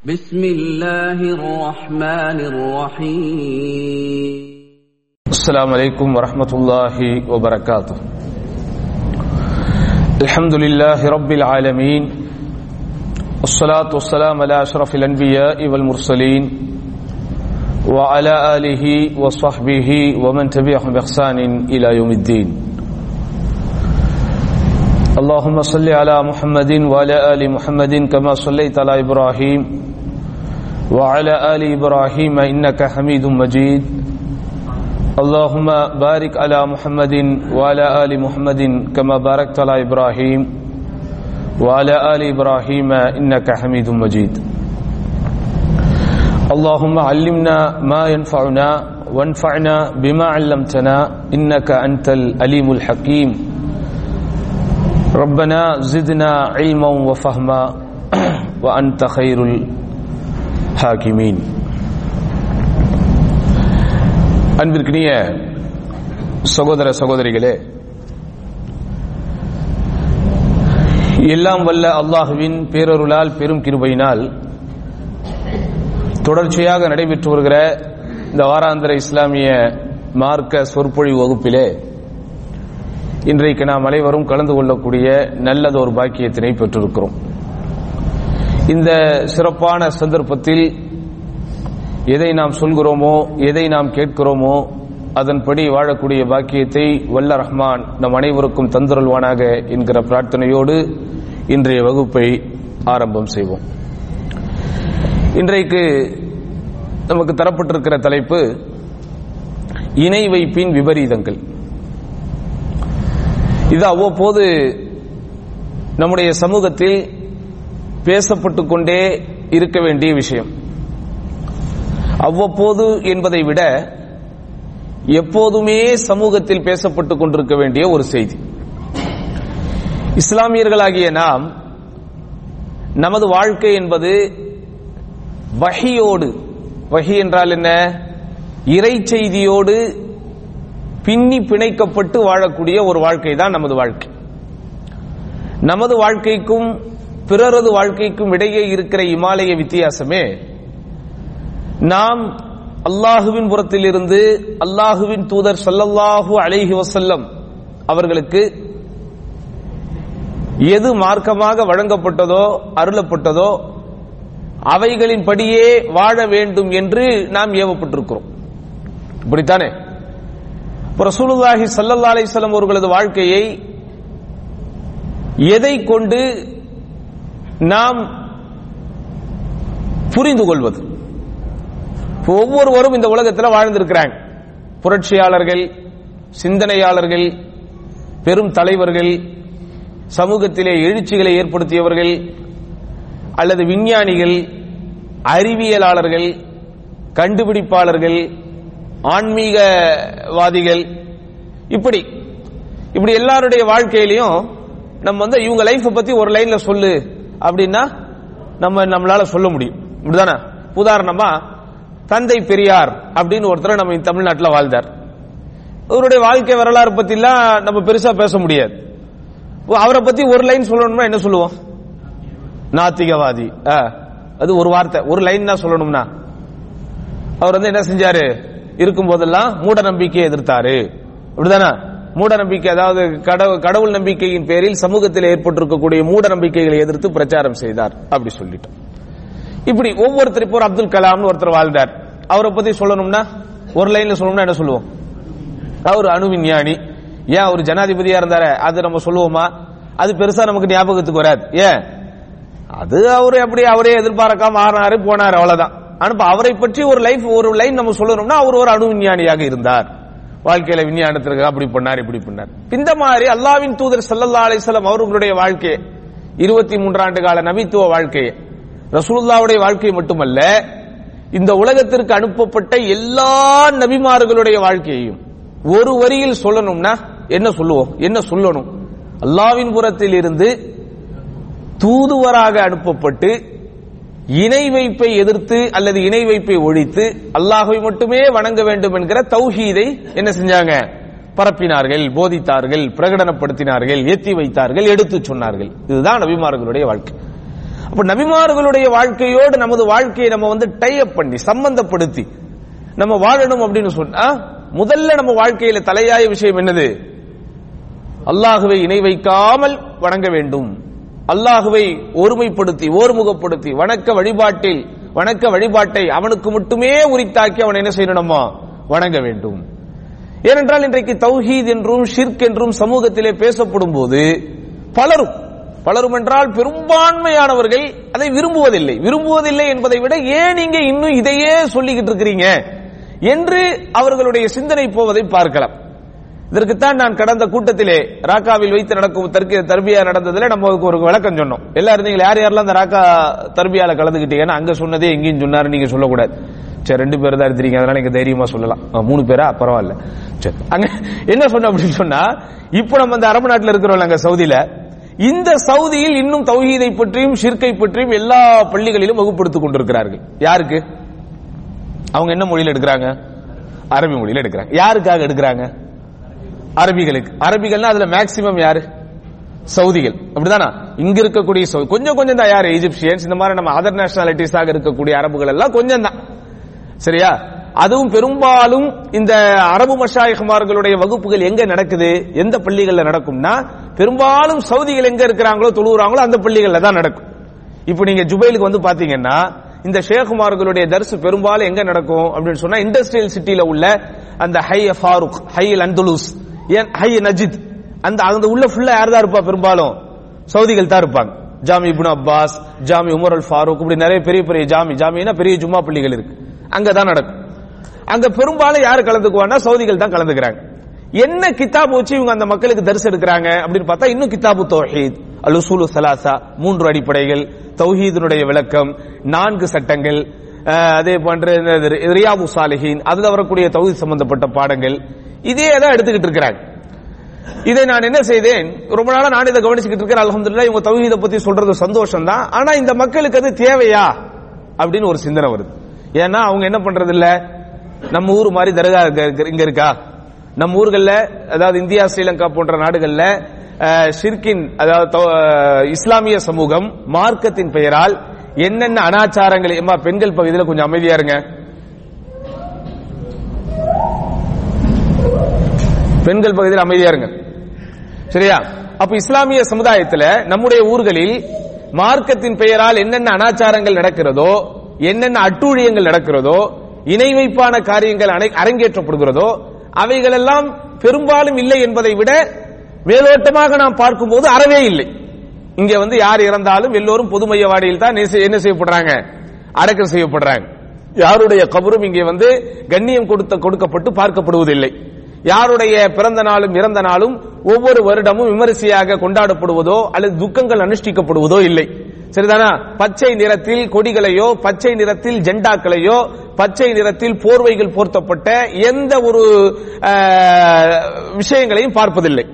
بسم الله الرحمن الرحيم. السلام عليكم ورحمة الله وبركاته. الحمد لله رب العالمين. والصلاة والسلام على أشرف الأنبياء والمرسلين وعلى آله وصحبه ومن تبعهم بإحسان إلى يوم الدين. اللهم صل على محمد وعلى آل محمد كما صليت على إبراهيم وعلى آل إبراهيم إنك حميد مجيد. اللهم بارك على محمد وعلى آل محمد كما باركت على إبراهيم وعلى آل إبراهيم إنك حميد مجيد. اللهم علمنا ما ينفعنا وانفعنا بما علمتنا إنك أنت الأليم الحكيم. ربنا زدنا علما وفهما وأنت خير ஹாக்கிமீன் அன்பிற்கினிய சகோதர சகோதரிகளே எல்லாம் வல்ல அல்லாஹுவின் பேரொருளால் பெரும் கிருபையினால் தொடர்ச்சியாக நடைபெற்று வருகிற இந்த வாராந்திர இஸ்லாமிய மார்க்க சொற்பொழிவு வகுப்பிலே இன்றைக்கு நாம் அனைவரும் கலந்து கொள்ளக்கூடிய நல்லதொரு பாக்கியத்தினை பெற்றிருக்கிறோம். இந்த சிறப்பான சந்தர்ப்பத்தில் எதை நாம் சொல்கிறோமோ எதை நாம் கேட்கிறோமோ அதன்படி வாழக்கூடிய பாக்கியத்தை வல்ல ரஹ்மான் நம் அனைவருக்கும் தந்துருள்வானாக என்கிற பிரார்த்தனையோடு இன்றைய வகுப்பை ஆரம்பம் செய்வோம். இன்றைக்கு நமக்கு தரப்பட்டிருக்கிற தலைப்பு இணை வைப்பின் விபரீதங்கள். இது அவ்வப்போது நம்முடைய சமூகத்தில் பேசப்பட்டு கொண்டே இருக்க வேண்டிய விஷயம். அவ்வப்போது என்பதை விட எப்போதுமே சமூகத்தில் பேசப்பட்டுக் கொண்டிருக்க வேண்டிய ஒரு செய்தி. இஸ்லாமியர்களாகிய நாம் நமது வாழ்க்கை என்பது வகையோடு வகி என்றால் என்ன? இறை செய்தியோடு பின்னி பிணைக்கப்பட்டு வாழக்கூடிய ஒரு வாழ்க்கை தான் நமது வாழ்க்கை. நமது வாழ்க்கைக்கும் பிறரது வாழ்க்கைக்கும் இடையே இருக்கிற இமாலய வித்தியாசமே. நாம் அல்லாஹுவின் புறத்தில் இருந்து அல்லாஹுவின் தூதர் சல்லல்லாஹு அலைஹி வசல்லம் அவர்களுக்கு எது மார்க்கமாக வழங்கப்பட்டதோ அருளப்பட்டதோ அவைகளின் படியே வாழ வேண்டும் என்று நாம் ஏவப்பட்டிருக்கிறோம். இப்படித்தானே? ரசூலுல்லாஹி சல்லல்லா அலிஸ்லாம் அவர்களது வாழ்க்கையை எதை கொண்டு நாம் புரிந்து கொள்வது. ஒவ்வொருவரும் இந்த உலகத்தில் வாழ்ந்திருக்கிறாங்க. புரட்சியாளர்கள் சிந்தனையாளர்கள் பெரும் தலைவர்கள் சமூகத்திலே எழுச்சிகளை ஏற்படுத்தியவர்கள் அல்லது விஞ்ஞானிகள் அறிவியலாளர்கள் கண்டுபிடிப்பாளர்கள் ஆன்மீகவாதிகள் இப்படி. இப்படி எல்லாருடைய வாழ்க்கையிலையும் நம்ம வந்து இவங்க லைஃப் பத்தி ஒரு லைன்ல சொல்லு. அப்படின்னா நம்ம நம்மளால சொல்ல முடியும். இப்படிதானே உதாரணமா தந்தை பெரியார் அப்படின்னு ஒருத்தர் நம்ம தமிழ்நாட்டில் வாழ்ந்தார். அவருடைய வாழ்க்கை வரலாறு பத்திலாம் நம்ம பெருசா பேச முடியாது. அவரை பத்தி ஒரு லைன் சொல்லணும்னா என்ன சொல்லுவோம்? நாத்திகவாதி. அது ஒரு வார்த்தை. ஒரு லைன் தான் சொல்லணும்னா. அவர் வந்து என்ன செஞ்சாரு? இருக்கும் போதெல்லாம் மூட நம்பிக்கையை எதிர்த்தாரு. அப்படிதானே? மூட நம்பிக்கை அதாவது கடவுள் நம்பிக்கையின் பேரில் சமூகத்தில் ஏற்பட்டிருக்கக்கூடிய மூட நம்பிக்கைகளை எதிர்த்து பிரச்சாரம் செய்தார் அப்படி சொல்லிட்டோம் இப்படி ஒவ்வொருத்தர் இப்போ அப்துல் கலாம்னு ஒருத்தர் வாழ்ந்தார். அவரை பத்தி சொல்லணும்னா ஒரு லைன்ல சொல்லணும்னா என்ன சொல்லுவோம்? அவர் அணு விஞ்ஞானி ஏன் அவர் ஜனாதிபதியா இருந்தாரு? அது நம்ம சொல்லுவோமா? அது பெருசா நமக்கு ஞாபகத்துக்கு வராது. ஏன்? அது அவரு அப்படி அவரே எதிர்பார்க்காம ஆறினாரு போனார் அவ்வளவுதான். அனுப்ப அவரை பற்றி ஒரு லைஃப் ஒரு லைன் நம்ம சொல்லணும்னா அவர் ஒரு அணு விஞ்ஞானியாக இருந்தார். வாழ்க்கையில விஞ்ஞானத்திற்கு அப்படி பண்ணார் இப்படி பண்ணார். இந்த மாதிரி அல்லாவின் தூதர் சல்லல்லா அலிசல்லாம் அவர்களுடைய வாழ்க்கையை இருபத்தி மூன்றாண்டு கால நபித்துவ வாழ்க்கையை ரசூலுல்லாவுடைய வாழ்க்கை மட்டுமல்ல இந்த உலகத்திற்கு அனுப்பப்பட்ட எல்லா நபிமார்களுடைய வாழ்க்கையையும் ஒரு வரியில் சொல்லணும்னா என்ன சொல்லுவோம்? என்ன சொல்லணும்? அல்லாவின் புறத்தில் இருந்து தூதுவராக அனுப்பப்பட்டு இணை வைப்பை எதிர்த்து அல்லது இணை வைப்பை ஒழித்து அல்லாஹை மட்டுமே வணங்க வேண்டும் என்கிற தௌஹீதை என்ன செஞ்சாங்க? பரப்பினார்கள் போதித்தார்கள் பிரகடனப்படுத்தினார்கள் ஏத்தி வைத்தார்கள் எடுத்து சொன்னார்கள். இதுதான் நபிமார்களுடைய வாழ்க்கை. அப்ப நபிமார்களுடைய வாழ்க்கையோடு நமது வாழ்க்கையை நம்ம வந்து டை அப் பண்ணி சம்பந்தப்படுத்தி நம்ம வாழணும் அப்படின்னு சொன்னா முதல்ல நம்ம வாழ்க்கையில தலையாய விஷயம் என்னது? அல்லாஹுவை இணை வைக்காமல் வணங்க வேண்டும். அல்லாஹுவை ஒருமைப்படுத்தி ஓர்முகப்படுத்தி வணக்க வழிபாட்டில் வணக்க வழிபாட்டை அவனுக்கு மட்டுமே உரித்தாக்கி அவன் என்ன செய்யணுமா வணங்க வேண்டும். ஏனென்றால் இன்றைக்கு தௌஹீத் என்றும் ஷிர்க் என்றும் சமூகத்திலே பேசப்படும் போது பலரும் பலரும் என்றால் பெரும்பான்மையானவர்கள் அதை விரும்புவதில்லை. விரும்புவதில்லை என்பதை விட ஏன் நீங்க இன்னும் இதையே சொல்லிக்கிட்டு இருக்கிறீங்க? என்று அவர்களுடைய சிந்தனை போவதை பார்க்கலாம். இதற்குத்தான் நான் கடந்த கூட்டத்திலே ராக்காவில் வைத்து நடக்கும் தர்க்க தர்பியா நடந்ததுல நம்ம ஒரு விளக்கம் சொன்னோம். எல்லா நீங்க யார் யாரெல்லாம் அந்த ராக்கா தர்பியால கலந்துக்கிட்டீங்கன்னா அங்க சொன்னதே எங்கேயும் சொன்னாரு நீங்க சொல்லக்கூடாது. சரி ரெண்டு பேர் தான் எடுத்துறீங்க அதனால நீங்க தைரியமா சொல்லலாம். மூணு பேரா? பரவாயில்ல. சரி. அங்க என்ன சொன்ன அப்படின்னு சொன்னா இப்போ நம்ம அந்த அரபு நாட்டுல இருக்கிறோம் அங்க சவுதியில இந்த சவுதியில் இன்னும் தௌஹீதை பற்றியும் ஷிர்கை பற்றியும் எல்லா பள்ளிகளிலும் வகுப்படுத்திக் கொண்டிருக்கிறார்கள். யாருக்கு? அவங்க என்ன மொழியில் எடுக்கிறாங்க? அரபி மொழியில் எடுக்கிறாங்க. யாருக்காக எடுக்கிறாங்க? அரபிகளுக்கு. அரபிகள்னா அதுல மேக்சிமம் யாரு? சவுதிகள். அப்படிதானா? இங்க இருக்கக்கூடிய சவு- கொஞ்சம் கொஞ்சம் தான் யாரு? ஈஜிப்சியன்ஸ் இந்த மாதிரி நம்ம அதர் நேஷனாலிட்டிஸாக இருக்கக்கூடிய அரபுகள் எல்லாம் கொஞ்சம் தான். சரியா? அதுவும் பெரும்பாலும் இந்த அரபு மஷாயிகுமார்களுடைய வகுப்புகள் எங்க நடக்குது? எந்த பள்ளிகள்ல நடக்கும்னா பெரும்பாலும் சவுதிகள் எங்க இருக்கிறாங்களோ தொழுகிறாங்களோ அந்த பள்ளிகள்ல தான் நடக்கும். இப்போ நீங்க ஜுபைலுக்கு வந்து பாத்தீங்கன்னா இந்த ஷேகுமார்களுடைய தர்சு பெரும்பாலும் எங்க நடக்கும்? அப்படின்னு சொன்னா இண்டஸ்ட்ரியல் சிட்டியில உள்ள அந்த ஹை ஃபாரூக் ஹை அந்துலூஸ் ஏன் ஹை நஜித். அந்த அந்த உள்ள ஃபுல்லா யார் தான் இருப்பா பெரும்பாலும்? சவுதிகள் தான் இருப்பாங்க. Jami Ibn Abbas Jami Umar Al Farooq இப்படி நிறைய பெரிய பெரிய ஜாமி ஜாமினா பெரிய ஜும்மா பள்ளிகள் இருக்கு. அங்க தான் நடக்கும். அங்க பெரும்பாலும் யார் கலந்துக்குவான்னா சவுதிகள் தான் கலந்துக்கிறாங்க. என்ன கிதாப் வச்சு இவங்க அந்த மக்களுக்கு தரிசு எடுக்கிறாங்க அப்படின்னு பார்த்தா இன்னும் கிதாபு தௌஹீத் அல் உசூலு சலாசா மூன்று அடிப்படைகள் தௌஹீதினுடைய விளக்கம் நான்கு சட்டங்கள் அதே போன்ற ரியாபு சாலிஹின் அதுல வரக்கூடிய தௌஹீத் சம்பந்தப்பட்ட பாடங்கள் இதே தான் எடுத்துக்கிட்டு இருக்கிறாங்க. இதை நான் என்ன செய்தேன்? ரொம்ப நாளா நான் இதை கவனிச்சுக்கிட்டு இருக்கேன். அலமதுல்லா இவங்க தௌஹீத பத்தி சொல்றது சந்தோஷம் தான் ஆனா இந்த மக்களுக்கு அது தேவையா? அப்படின்னு ஒரு சிந்தனை வருது. ஏன்னா அவங்க என்ன பண்றது இல்ல நம்ம ஊர் மாதிரி தர்கா இங்க இருக்கா நம்ம ஊர்கள்ல அதாவது இந்தியா ஸ்ரீலங்கா போன்ற நாடுகள்ல ஷிர்கின் அதாவது இஸ்லாமிய சமூகம் மார்க்கத்தின் பெயரால் என்னென்ன அனாச்சாரங்கள் எம்மா பெண்கள் பகுதியில் கொஞ்சம் அமைதியா இருங்க. பெண்கள் பகுதியில் அமைதியா இருங்க. சரியா? அப்ப இஸ்லாமிய சமுதாயத்தில் நம்முடைய ஊர்களில் மார்க்கத்தின் பெயரால் என்னென்ன அனாச்சாரங்கள் நடக்கிறதோ என்னென்ன அட்டூழியங்கள் நடக்கிறதோ இணை வைப்பான காரியங்கள் அனை- அரங்கேற்றப்படுகிறதோ அவைகளெல்லாம் பெரும்பாலும் இல்லை என்பதை விட மேலோட்டமாக நாம் பார்க்கும்போது அறவே இல்லை. இங்க வந்து யார் இறந்தாலும் எல்லோரும் பொது மையவாடியில் தான் என்ன செய்ய- என்ன செய்யப்படுறாங்க? அடக்கம் செய்யப்படுறாங்க. யாருடைய கபரும் இங்கே வந்து கண்ணியம் கொடுத்த கொடுக்கப்பட்டு பார்க்கப்படுவதில்லை. யாருடைய பிறந்த நாளும் இறந்த நாளும் ஒவ்வொரு வருடமும் விமரிசையாக கொண்டாடப்படுவதோ அல்லது துக்கங்கள் அனுஷ்டிக்கப்படுவதோ இல்லை. சரிதானா? பச்சை நிறத்தில் கொடிகளையோ பச்சை நிறத்தில் ஜெண்டாக்களையோ பச்சை நிறத்தில் போர்வைகள் போர்த்தப்பட்ட எந்த ஒரு விஷயங்களையும் பார்ப்பதில்லை.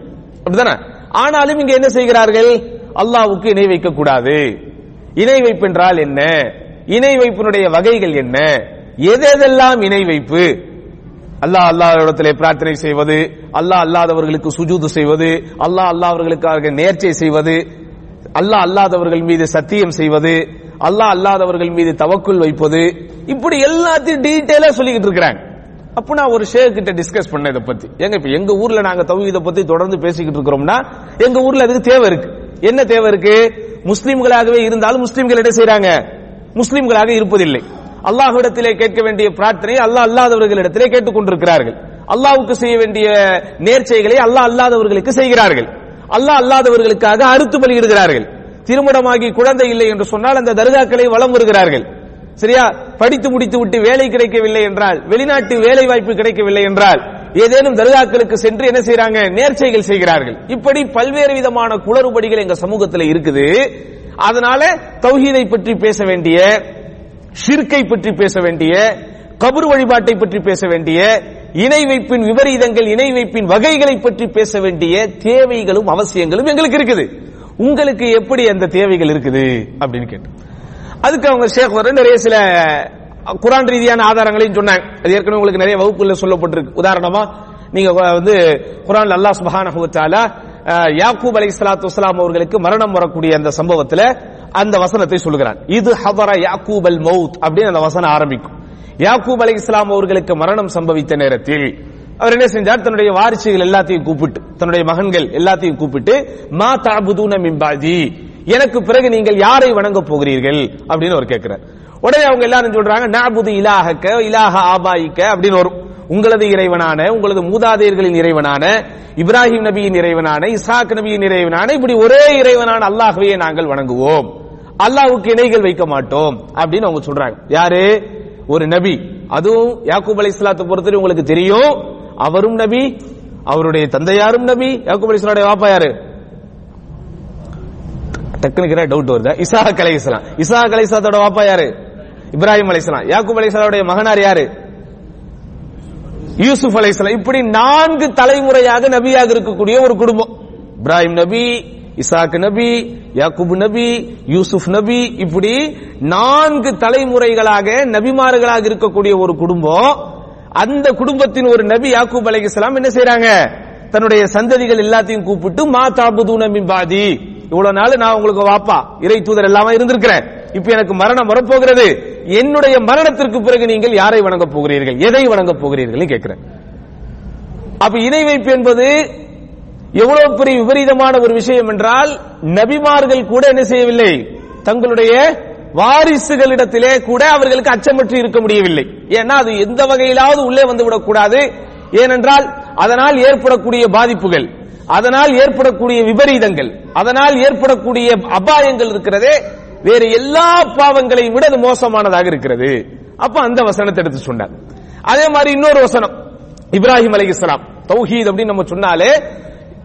அப்படிதானே? ஆனாலும் இங்க என்ன செய்கிறார்கள்? அல்லாவுக்கு இணை வைக்க கூடாது இணை வைப்பு என்றால் என்ன? இணை வைப்பினுடைய வகைகள் என்ன? எதெல்லாம் இணை வைப்பு? அல்லாஹ் அல்லாஹ்விடத்திலே பிரார்த்தனை செய்வது அல்லாஹ் அல்லாதவர்களுக்கு சுஜூது செய்வது அல்லாஹ் அல்லாதவர்களுக்காக நேர்ச்சை செய்வது அல்லாஹ் அல்லாதவர்கள் மீது சத்தியம் செய்வது அல்லாஹ் அல்லாதவர்கள் மீது தவக்குள் வைப்பது இப்படி எல்லாத்தையும் டீட்டெயிலா சொல்லிக்கிட்டு இருக்கிறாங்க. அப்ப நான் ஒரு ஷேக் கிட்ட டிஸ்கஸ் பண்ண இதை பத்தி. ஏங்க இப்ப எங்க ஊர்ல நாங்க தௌஹீதை பத்தி தொடர்ந்து பேசிக்கிட்டு இருக்கிறோம்னா எங்க ஊர்ல அதுக்கு தேவை இருக்கு. என்ன தேவை இருக்கு? முஸ்லிம்களாகவே இருந்தாலும் முஸ்லிம்கள் என்ன செய்யறாங்க முஸ்லிம்களாக இருப்பதில்லை. அல்லாஹ்விடத்திலே கேட்க வேண்டிய பிரார்த்தனை அல்லாஹ் அல்லாதவர்களிடத்திலே கேட்டுக் கொண்டிருக்கிறார்கள் அல்லாவுக்கு செய்ய வேண்டிய நேர்ச்சைகளை அல்லாஹ் அல்லாதவர்களுக்கு செய்கிறார்கள். அல்லாஹ் அல்லாதவர்களுக்காக அறுத்து பலியிடுகிறார்கள். திருமணமாகி குழந்தை இல்லை என்று சொன்னால் அந்த தர்காக்களை வலம் வருகிறார்கள். சரியா? படித்து முடித்து விட்டு வேலை கிடைக்கவில்லை என்றால் வெளிநாட்டு வேலை வாய்ப்பு கிடைக்கவில்லை என்றால் ஏதேனும் தர்காக்களுக்கு சென்று என்ன செய்யறாங்க நேர்ச்சைகள் செய்கிறார்கள். இப்படி பல்வேறு விதமான குளறுபடிகள் எங்க சமூகத்தில் இருக்குது. அதனால தௌஹீதை பற்றி பேச வேண்டிய ஷிர்கை பற்றி பேச வேண்டிய கபர் வழிபாட்டை பற்றி பேச வேண்டிய இணை வைப்பின் விபரீதங்கள் இணை வைப்பின் வகைகளை பற்றி பேச வேண்டிய தேவைகளும் அவசியங்களும் எங்களுக்கு இருக்குது. உங்களுக்கு எப்படி அந்த தேவைகள் இருக்குது? அப்படின்னு கேட்டு அதுக்கு அவங்க ஷேக் வர நிறைய சில குரான் ரீதியான ஆதாரங்களையும் சொன்னாங்க. அது ஏற்கனவே உங்களுக்கு நிறைய வகுப்புல சொல்லப்பட்டிருக்கு. உதாரணமா நீங்க வந்து குரான் அல்லாஹ் சுப்ஹானஹு வ தஆலா யாக்கூப் அலைஹிஸ்ஸலாத்து வஸ்ஸலாம் அவர்களுக்கு மரணம் வரக்கூடிய அந்த சம்பவத்துல அந்த வசனத்தை சொல்கிறான் இது ஹபர யாக்கூப் அல் மவுத் அப்படின்னு அந்த வசனம் ஆரம்பிக்கும். யாக்கூப் அலை இஸ்லாம் அவர்களுக்கு மரணம் சம்பவித்த நேரத்தில் அவர் என்ன செஞ்சார்? தன்னுடைய வாரிசுகள் எல்லாத்தையும் கூப்பிட்டு தன்னுடைய மகன்கள் எல்லாத்தையும் கூப்பிட்டு மா தாபுதூன மிம்பாதி எனக்கு பிறகு நீங்கள் யாரை வணங்க போகிறீர்கள்? அப்படின்னு அவர் கேட்கிறார். உடனே அவங்க எல்லாரும் சொல்றாங்க நாபுது இலாகக்க இலாஹ ஆபாயிக்க அப்படின்னு வரும். உங்களது இறைவனான உங்களது மூதாதையர்களின் இறைவனான இப்ராஹிம் நபியின் இறைவனான இசாக் நபியின் இறைவனான இப்படி ஒரே இறைவனான அல்லாஹ்வையே நாங்கள் வணங்குவோம். அல்லாஹ்வுக்கு இணைகள் வைக்க மாட்டோம் அப்படின்னு அவங்க சொல்றாங்க. யாரு? ஒரு நபி. அதுவும் யாக்கூப் அலி இஸ்லாத்தை பொறுத்தவரை உங்களுக்கு தெரியும். அவரும் நபி. அவருடைய தந்தையாரும் நபி. யாக்கூப் அலி இஸ்லாடைய வாப்பா யாரு? டக்குனுக்கு டவுட் வருது? இசா அலை இஸ்லாம் இசாஹக் அலை இஸ்லாத்தோட வாப்பா யாரு? இப்ராஹிம் அலி இஸ்லாம் யாக்கூப் அலி இஸ்லாவுடைய மகனார் யாரு? யூசுப் அலி இஸ்லாம் இப்படி நான்கு தலைமுறையாக நபியாக இருக்கக்கூடிய ஒரு குடும்பம். இப்ராஹிம் நபி இசாக் நபி யாக்கூப் நபி யூசுப் நபி இப்படி நான்கு தலைமுறைகளாக நபிமார்களாக இருக்கக்கூடிய ஒரு குடும்பம். அந்த குடும்பத்தின் ஒரு நபி யாக்கூப் இஸ்லாம் என்ன செய்யறாங்க தன்னுடைய சந்ததிகள் எல்லாத்தையும் கூப்பிட்டு மா தாபுதூன மின் பாதி. இவ்வளவு நாள் நான் உங்களுக்கு வாப்பா இறை தூதர் எல்லாமே இருந்திருக்கிறேன். இப்ப எனக்கு மரணம் வரப்போகிறது. என்னுடைய மரணத்திற்கு பிறகு நீங்கள் யாரை வணங்க போகிறீர்கள்? எதை வணங்க போகிறீர்கள் கேட்கிறேன் அப்ப இணை வைப்பு என்பது எவ்வளவு பெரிய விபரீதமான ஒரு விஷயம் என்றால் நபிமார்கள் கூட என்ன செய்யவில்லை. தங்களுடைய வாரிசுகளிடத்திலே கூட அவர்களுக்கு அச்சமற்று இருக்க முடியவில்லை. ஏன்னா அது எந்த வகையிலாவது உள்ளே வந்து விடக்கூடாது ஏனென்றால் அதனால் ஏற்படக்கூடிய பாதிப்புகள் அதனால் ஏற்படக்கூடிய விபரீதங்கள் அதனால் ஏற்படக்கூடிய அபாயங்கள் இருக்கிறதே வேறு எல்லா பாவங்களையும் விட அது மோசமானதாக இருக்கிறது. அப்ப அந்த வசனத்தை எடுத்து சொன்னார். அதே மாதிரி இன்னொரு வசனம். இப்ராஹிம் அலைஹிஸ்ஸலாம் தௌஹீத் அப்படின்னு நம்ம சொன்னாலே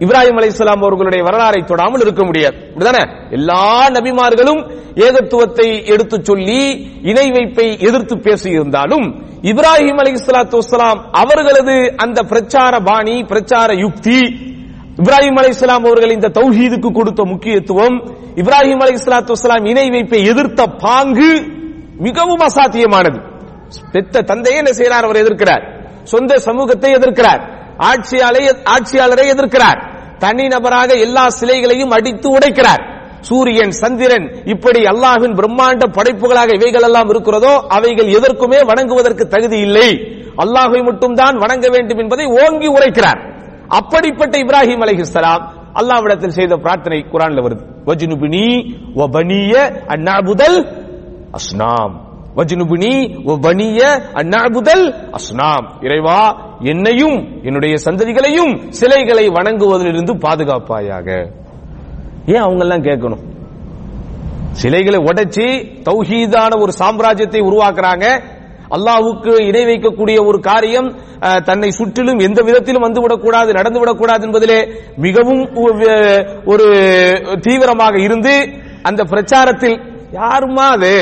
இப்ராஹிம் அலைஹிஸ்ஸலாம் அவர்களுடைய வரலாறை தொடாமல் இருக்க முடியாது. அப்படிதானே எல்லா நபிமார்களும் ஏகத்துவத்தை எடுத்து சொல்லி இணை வைப்பை எதிர்த்து பேசியிருந்தாலும் இப்ராஹிம் அலை இஸ்லாத்து வலாம் அவர்களது அந்த பிரச்சார பாணி பிரச்சார யுக்தி இப்ராஹிம் அலைஹிஸ்ஸலாம் அவர்கள் இந்த தௌஹீதுக்கு கொடுத்த முக்கியத்துவம் இப்ராஹிம் அலை இஸ்லாத்து வலாம் இணை வைப்பை எதிர்த்த பாங்கு மிகவும் அசாத்தியமானது. பெத்த தந்தையை என்ன செய்யறார் அவர் எதிர்க்கிறார். சொந்த சமூகத்தை எதிர்க்கிறார். ஆட்சியாளரை ஆட்சியாளரை எதிர்க்கிறார். தனி நபராக எல்லா சிலைகளையும் அடித்து உடைக்கிறார். சூரியன் சந்திரன் இப்படி அல்லாஹின் பிரம்மாண்ட படைப்புகளாக இவைகள் எல்லாம் இருக்கிறதோ அவைகள் எதற்குமே வணங்குவதற்கு தகுதி இல்லை. அல்லாஹை மட்டும்தான் வணங்க வேண்டும் என்பதை ஓங்கி உரைக்கிறார். அப்படிப்பட்ட இப்ராஹிம் அலிஹிஸ்லாம் அல்லாஹ்விடத்தில் செய்த பிரார்த்தனை குரான்ல வருது. வஜ்னுபினி வ பனிய அஸ்னாம். வஜ்னுபினி வ பனிய அந்நாபுதல் அஸ்னாம். இறைவா என்னையும் என்னுடைய சந்ததிகளையும் சிலைகளை வணங்குவதிலிருந்து பாதுகாப்பாயாக. ஏன் அவங்க எல்லாம் கேட்கணும்? சிலைகளை உடைச்சி தௌஹீதான ஒரு சாம்ராஜ்யத்தை உருவாக்குறாங்க. அல்லாவுக்கு இணை வைக்கக்கூடிய ஒரு காரியம் தன்னை சுற்றிலும் எந்த விதத்திலும் வந்துவிடக்கூடாது நடந்துவிடக்கூடாது என்பதிலே மிகவும் ஒரு தீவிரமாக இருந்து அந்த பிரச்சாரத்தில் யாருமா அது?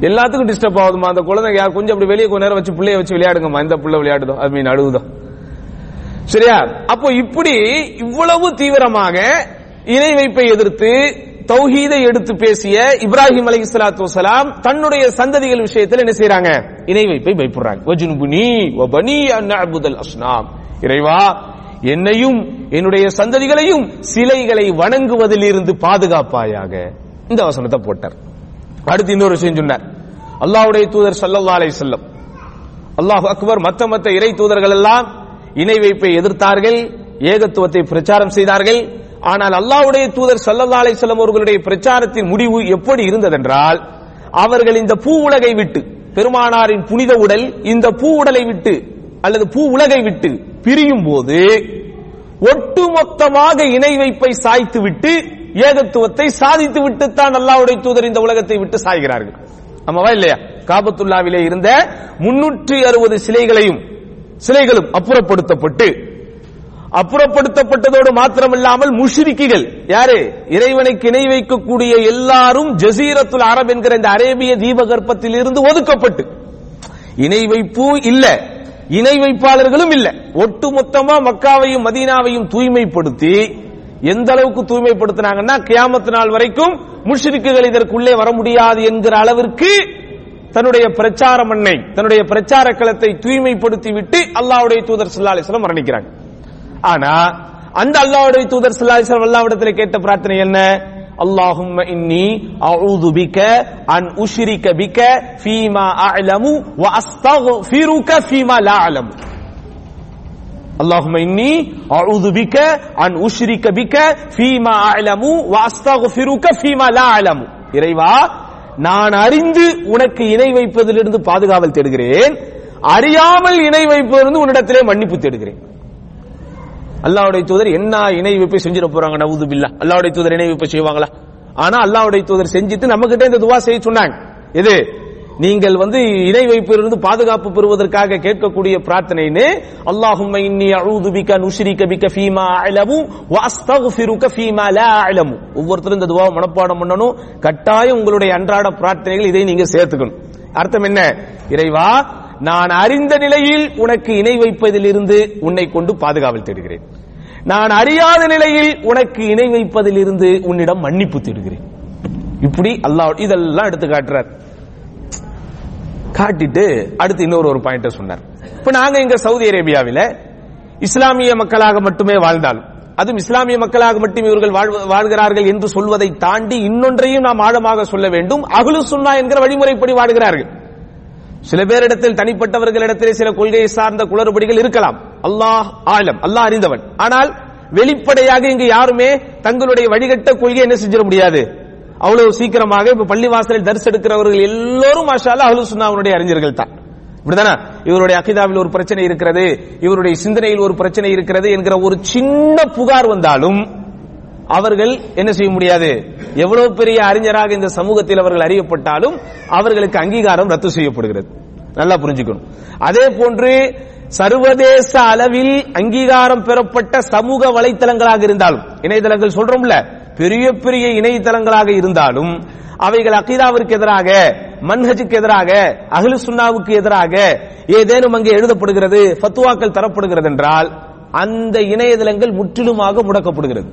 எல்லாத்துக்கும் டிஸ்டர்ப் ஆகுதுமா அந்த குழந்தை யார் கொஞ்சம் அப்படி வெளியே கொஞ்ச நேரம் வச்சு பிள்ளைய வச்சு விளையாடுங்கம்மா. இந்த பிள்ளை விளையாடுதோ. ஐ மீன் அழுகுதோ சரியா? அப்போ இப்படி இவ்வளவு தீவிரமாக இணை வைப்பை எதிர்த்து தௌஹீதை எடுத்து பேசிய இப்ராஹிம் அலி இஸ்லாத்து வஸலாம் தன்னுடைய சந்ததிகள் விஷயத்தில் என்ன செய்யறாங்க இணை வைப்பை பயப்படுறாங்க. அஸ்னாம். இறைவா என்னையும் என்னுடைய சந்ததிகளையும் சிலைகளை வணங்குவதில் இருந்து பாதுகாப்பாயாக. இந்த வசனத்தை போட்டார். அடுத்து இன்னொரு விஷயம் சொன்னார். அல்லாஹுடைய தூதர் ஸல்லல்லாஹு அலை செல்லம் அல்லாஹ் அக்பர் மத்த மத்த இறை தூதர்கள் எல்லாம் இணை வைப்பை எதிர்த்தார்கள் ஏகத்துவத்தை பிரச்சாரம் செய்தார்கள். ஆனால் அல்லாஹ்வுடைய தூதர் ஸல்லல்லாஹு அலை செல்லம் அவர்களுடைய பிரச்சாரத்தின் முடிவு எப்படி இருந்ததென்றால் அவர்கள் இந்த பூ உலகை விட்டு பெருமானாரின் புனித உடல் இந்த பூ உடலை விட்டு அல்லது பூ உலகை விட்டு பிரியும் போது ஒட்டுமொத்தமாக இணை வைப்பை சாய்த்து விட்டு ஏகத்துவத்தை சாதித்து விட்டுத்தான் அல்லாவுடைய தூதர் இந்த உலகத்தை விட்டு சாய்கிறார்கள் ஆமாவா இல்லையா? காபத்துல்லாவிலே இருந்த முன்னூற்றி அறுபது சிலைகளையும் சிலைகளும் அப்புறப்படுத்தப்பட்டு அப்புறப்படுத்தப்பட்டதோடு மாத்திரமில்லாமல் முஷ்ரிக்கிகள் யாரு? இறைவனுக்கு இணை வைக்கக்கூடிய எல்லாரும் ஜசீரத்துல் அரப் என்கிற இந்த அரேபிய தீபகற்பத்தில் இருந்து ஒதுக்கப்பட்டு இணை வைப்பு இல்ல. இணை வைப்பாளர்களும் இல்ல. ஒட்டுமொத்தமா மக்காவையும் மதீனாவையும் தூய்மைப்படுத்தி எந்த அளவுக்கு தூய்மைப்படுத்தினாங்கன்னா கியாமத்து நாள் வரைக்கும் முஷ்ரிக்குகள் இதற்குள்ளே வர முடியாது என்கிற அளவிற்கு தன்னுடைய பிரச்சார மண்ணை தன்னுடைய பிரச்சார களத்தை தூய்மைப்படுத்தி விட்டு அல்லாவுடைய தூதர் ஸல்லல்லாஹு அலைஹி மரணிக்கிறாங்க. ஆனா அந்த அல்லாவுடைய தூதர் ஸல்லல்லாஹு அலைஹி கேட்ட பிரார்த்தனை என்ன? اللهم இன்னி أعوذ بك அன் أشرك பிக ஃபீமா أعلم وأستغفرك فيما لا أعلم اللهم إني أعوذ بك أن أشرك بك فيما أعلم وأستغفرك فيما لا أعلم இறைவா நான் அறிந்து உனக்கு இணை வைப்பதிலிருந்து பாதுகாவல் தேடுகிறேன் அறியாமல் இணை வைப்பதிலிருந்து உன்னிடத்திலே மன்னிப்பு தேடுகிறேன் அல்லாஹ்வுடைய தூதர் என்ன இணை வைப்பை செஞ்சிட போறாங்க நவுது பில்லா அல்லாஹ்வுடைய தூதர் இணை வைப்பை செய்வாங்களா ஆனா அல்லாஹ்வுடைய தூதர் செஞ்சுட்டு நம்ம கிட்ட இந்த துவா செய்ய சொன்னாங்க எது நீங்கள் வந்து இணை வைப்பிலிருந்து பாதுகாப்பு பெறுவதற்காக கேட்கக்கூடிய பிரார்த்தனைன்னு அல்லாஹும்ம இன்னி அஊது பிக நுஷ்ரிக ஃபீமா அலமு வ ஃபீமா லா அலமு ஒவ்வொருத்தரும் இந்த துவாவை மனப்பாடம் பண்ணணும். கட்டாயம் உங்களுடைய அன்றாட பிரார்த்தனைகள் இதை நீங்க சேர்த்துக்கணும். அர்த்தம் என்ன? இறைவா நான் அறிந்த நிலையில் உனக்கு இணை வைப்பதிலிருந்து உன்னை கொண்டு பாதுகாவல் தேடுகிறேன். நான் அறியாத நிலையில் உனக்கு இணை வைப்பதிலிருந்து உன்னிடம் மன்னிப்பு தேடுகிறேன். இப்படி அல்லாஹ் இதெல்லாம் எடுத்து காட்டுறார். காட்டிட்டு அடுத்து இன்னொரு ஒரு பாயிண்ட் சொன்னார். இப்ப நாங்க இங்க சவுதி அரேபியாவில இஸ்லாமிய மக்களாக மட்டுமே வாழ்ந்தாலும் அதுவும் இஸ்லாமிய மக்களாக மட்டும் இவர்கள் வாழ்கிறார்கள் என்று சொல்வதை தாண்டி இன்னொன்றையும் நாம் ஆழமாக சொல்ல வேண்டும். அகுலு சுன்னா என்கிற வழிமுறைப்படி வாழ்கிறார்கள். சில பேரிடத்தில் தனிப்பட்டவர்களிடத்திலே சில கொள்கையை சார்ந்த குளறுபடிகள் இருக்கலாம். அல்லாஹ் ஆழம் அல்லாஹ் அறிந்தவன். ஆனால் வெளிப்படையாக இங்கு யாருமே தங்களுடைய வழிகட்ட கொள்கை என்ன செஞ்சிட முடியாது. அவ்வளவு சீக்கிரமாக இப்ப பள்ளிவாசலில் தரிசு எடுக்கிறவர்கள் எல்லோரும் மாஷால அஹ்லு சுன்னாவுடைய அறிஞர்கள் தான். இப்படிதானே? இவருடைய அகிதாவில் ஒரு பிரச்சனை இருக்கிறது இவருடைய சிந்தனையில் ஒரு பிரச்சனை இருக்கிறது என்கிற ஒரு சின்ன புகார் வந்தாலும் அவர்கள் என்ன செய்ய முடியாது? எவ்வளவு பெரிய அறிஞராக இந்த சமூகத்தில் அவர்கள் அறியப்பட்டாலும் அவர்களுக்கு அங்கீகாரம் ரத்து செய்யப்படுகிறது. நல்லா புரிஞ்சுக்கணும். அதே போன்று சர்வதேச அளவில் அங்கீகாரம் பெறப்பட்ட சமூக வலைத்தளங்களாக இருந்தாலும் இணையதளங்கள் சொல்றோம்ல பெரிய பெரிய இணையதளங்களாக இருந்தாலும் அவைகள் அகீதாவிற்கு எதிராக மன்ஹஜுக்கு எதிராக அஹ்லு சுன்னாவுக்கு எதிராக ஏதேனும் அங்கே எழுதப்படுகிறது ஃபத்வாக்கள் தரப்படுகிறது என்றால் அந்த இணையதளங்கள் முற்றிலுமாக முடக்கப்படுகிறது.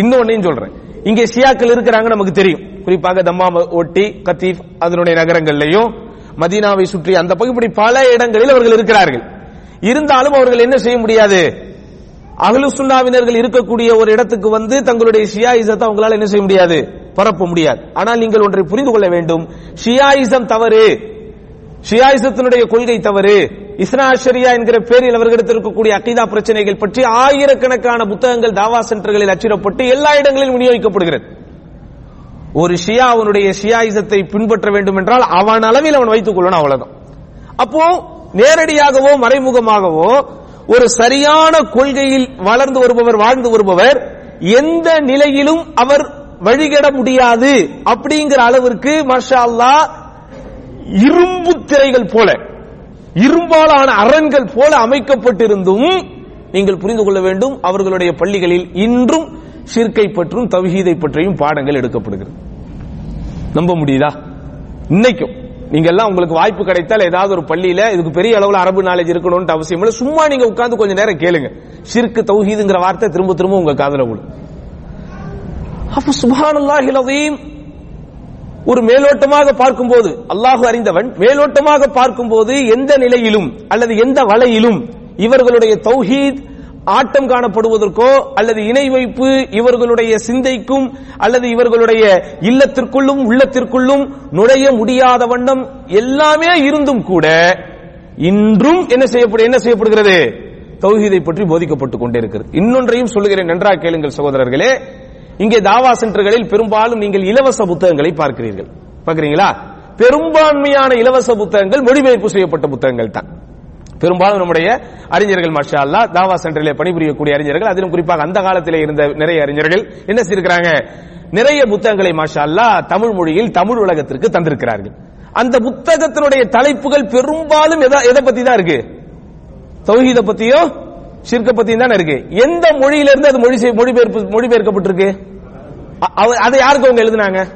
இன்னொன்னையும் சொல்றேன். இங்கே ஷியாக்கள் இருக்கிறாங்க நமக்கு தெரியும். குறிப்பாக தம்மா ஒட்டி கத்தீப் அதனுடைய நகரங்கள்லையும் மதீனாவை சுற்றி அந்த பகுதி பல இடங்களில் அவர்கள் இருக்கிறார்கள். இருந்தாலும் அவர்கள் என்ன செய்ய முடியாது? அகலு சுன்னாவினர்கள் இருக்கக்கூடிய ஒரு இடத்துக்கு வந்து தங்களுடைய ஷியாயிசத்தை அவங்களால என்ன செய்ய முடியாது? பரப்ப முடியாது. ஆனால் நீங்கள் ஒன்றை புரிந்து கொள்ள வேண்டும். ஷியாயிசம் தவறு. ஷியாயிசத்தினுடைய கொள்கை தவறு. இஸ்னாஷரியா என்கிற பேரில் அவர்களிடத்தில் இருக்கக்கூடிய அகிதா பிரச்சனைகள் பற்றி ஆயிரக்கணக்கான புத்தகங்கள் தாவா சென்டர்களில் அச்சிடப்பட்டு எல்லா இடங்களிலும் விநியோகிக்கப்படுகிறது. ஒரு ஷியா அவனுடைய ஷியாயிசத்தை பின்பற்ற வேண்டும் என்றால் அவன் அளவில் அவன் வைத்துக் கொள்ளணும் அவ்வளவுதான். அப்போ நேரடியாகவோ மறைமுகமாகவோ ஒரு சரியான கொள்கையில் வளர்ந்து வருபவர் வாழ்ந்து வருபவர் எந்த நிலையிலும் அவர் வழிகட முடியாது அப்படிங்கிற அளவிற்கு மஷா அல்லாஹ் இரும்பு திரைகள் போல இரும்பாலான அரண்கள் போல அமைக்கப்பட்டிருந்தும் நீங்கள் புரிந்து கொள்ள வேண்டும் அவர்களுடைய பள்ளிகளில் இன்றும் சிற்கை பற்றும் தவ்ஹீதை பற்றியும் பாடங்கள் எடுக்கப்படுகிறது. நம்ப முடியுதா? இன்னைக்கும். நீங்க எல்லாம் உங்களுக்கு வாய்ப்பு கிடைத்தால் ஏதாவது ஒரு பள்ளியில இதுக்கு பெரிய அளவுல அரபு நாலேஜ் இருக்கணும்னு அவசியம் இல்லை. சும்மா நீங்க உட்கார்ந்து கொஞ்ச நேரம் கேளுங்க. ஷிர்கு தௌஹீதுங்கிற வார்த்தை திரும்ப திரும்ப உங்க காதல விழும். அப்ப சுப்ஹானல்லாஹில் ஒரு மேலோட்டமாக பார்க்கும்போது அல்லாஹு அறிந்தவன் மேலோட்டமாக பார்க்கும்போது எந்த நிலையிலும் அல்லது எந்த வலையிலும் இவர்களுடைய தௌஹீத் ஆட்டம் காணப்படுவதற்கோ அல்லது இணை வைப்பு இவர்களுடைய சிந்தைக்கும் அல்லது இவர்களுடைய இல்லத்திற்குள்ளும் உள்ளத்திற்குள்ளும் நுழைய முடியாத வண்ணம் எல்லாமே இருந்தும் கூட இன்றும் என்ன செய்யப்படு என்ன செய்யப்படுகிறது? தௌஹீதை பற்றி போதிக்கப்பட்டுக் கொண்டிருக்கிறது இன்னொன்றையும் சொல்லுகிறேன். நன்றாக கேளுங்கள் சகோதரர்களே. இங்கே தாவா சென்டர்களில் பெரும்பாலும் நீங்கள் இலவச புத்தகங்களை பார்க்கிறீர்கள். பார்க்கிறீங்களா? பெரும்பான்மையான இலவச புத்தகங்கள் மொழிபெயர்ப்பு செய்யப்பட்ட புத்தகங்கள் தான் பெரும்பாலும் நம்முடைய அறிஞர்கள் மாஷா அல்லா தாவா சென்டரிலே பணிபுரியக்கூடிய அறிஞர்கள் அதிலும் குறிப்பாக அந்த காலத்திலே இருந்த நிறைய அறிஞர்கள் என்ன செய்திருக்கிறாங்க? நிறைய புத்தகங்களை மாஷா அல்லா தமிழ் மொழியில் தமிழ் உலகத்திற்கு தந்திருக்கிறார்கள். அந்த புத்தகத்தினுடைய தலைப்புகள் பெரும்பாலும் எதை எதை பத்தி தான் இருக்கு? தௌஹீத பத்தியோ சிற்க பத்தியும் தானே இருக்கு. எந்த மொழியில இருந்து அது மொழி மொழிபெயர்ப்பு மொழிபெயர்க்கப்பட்டிருக்கு? அவ- அதை யாருக்கு அவங்க எழுதினாங்க?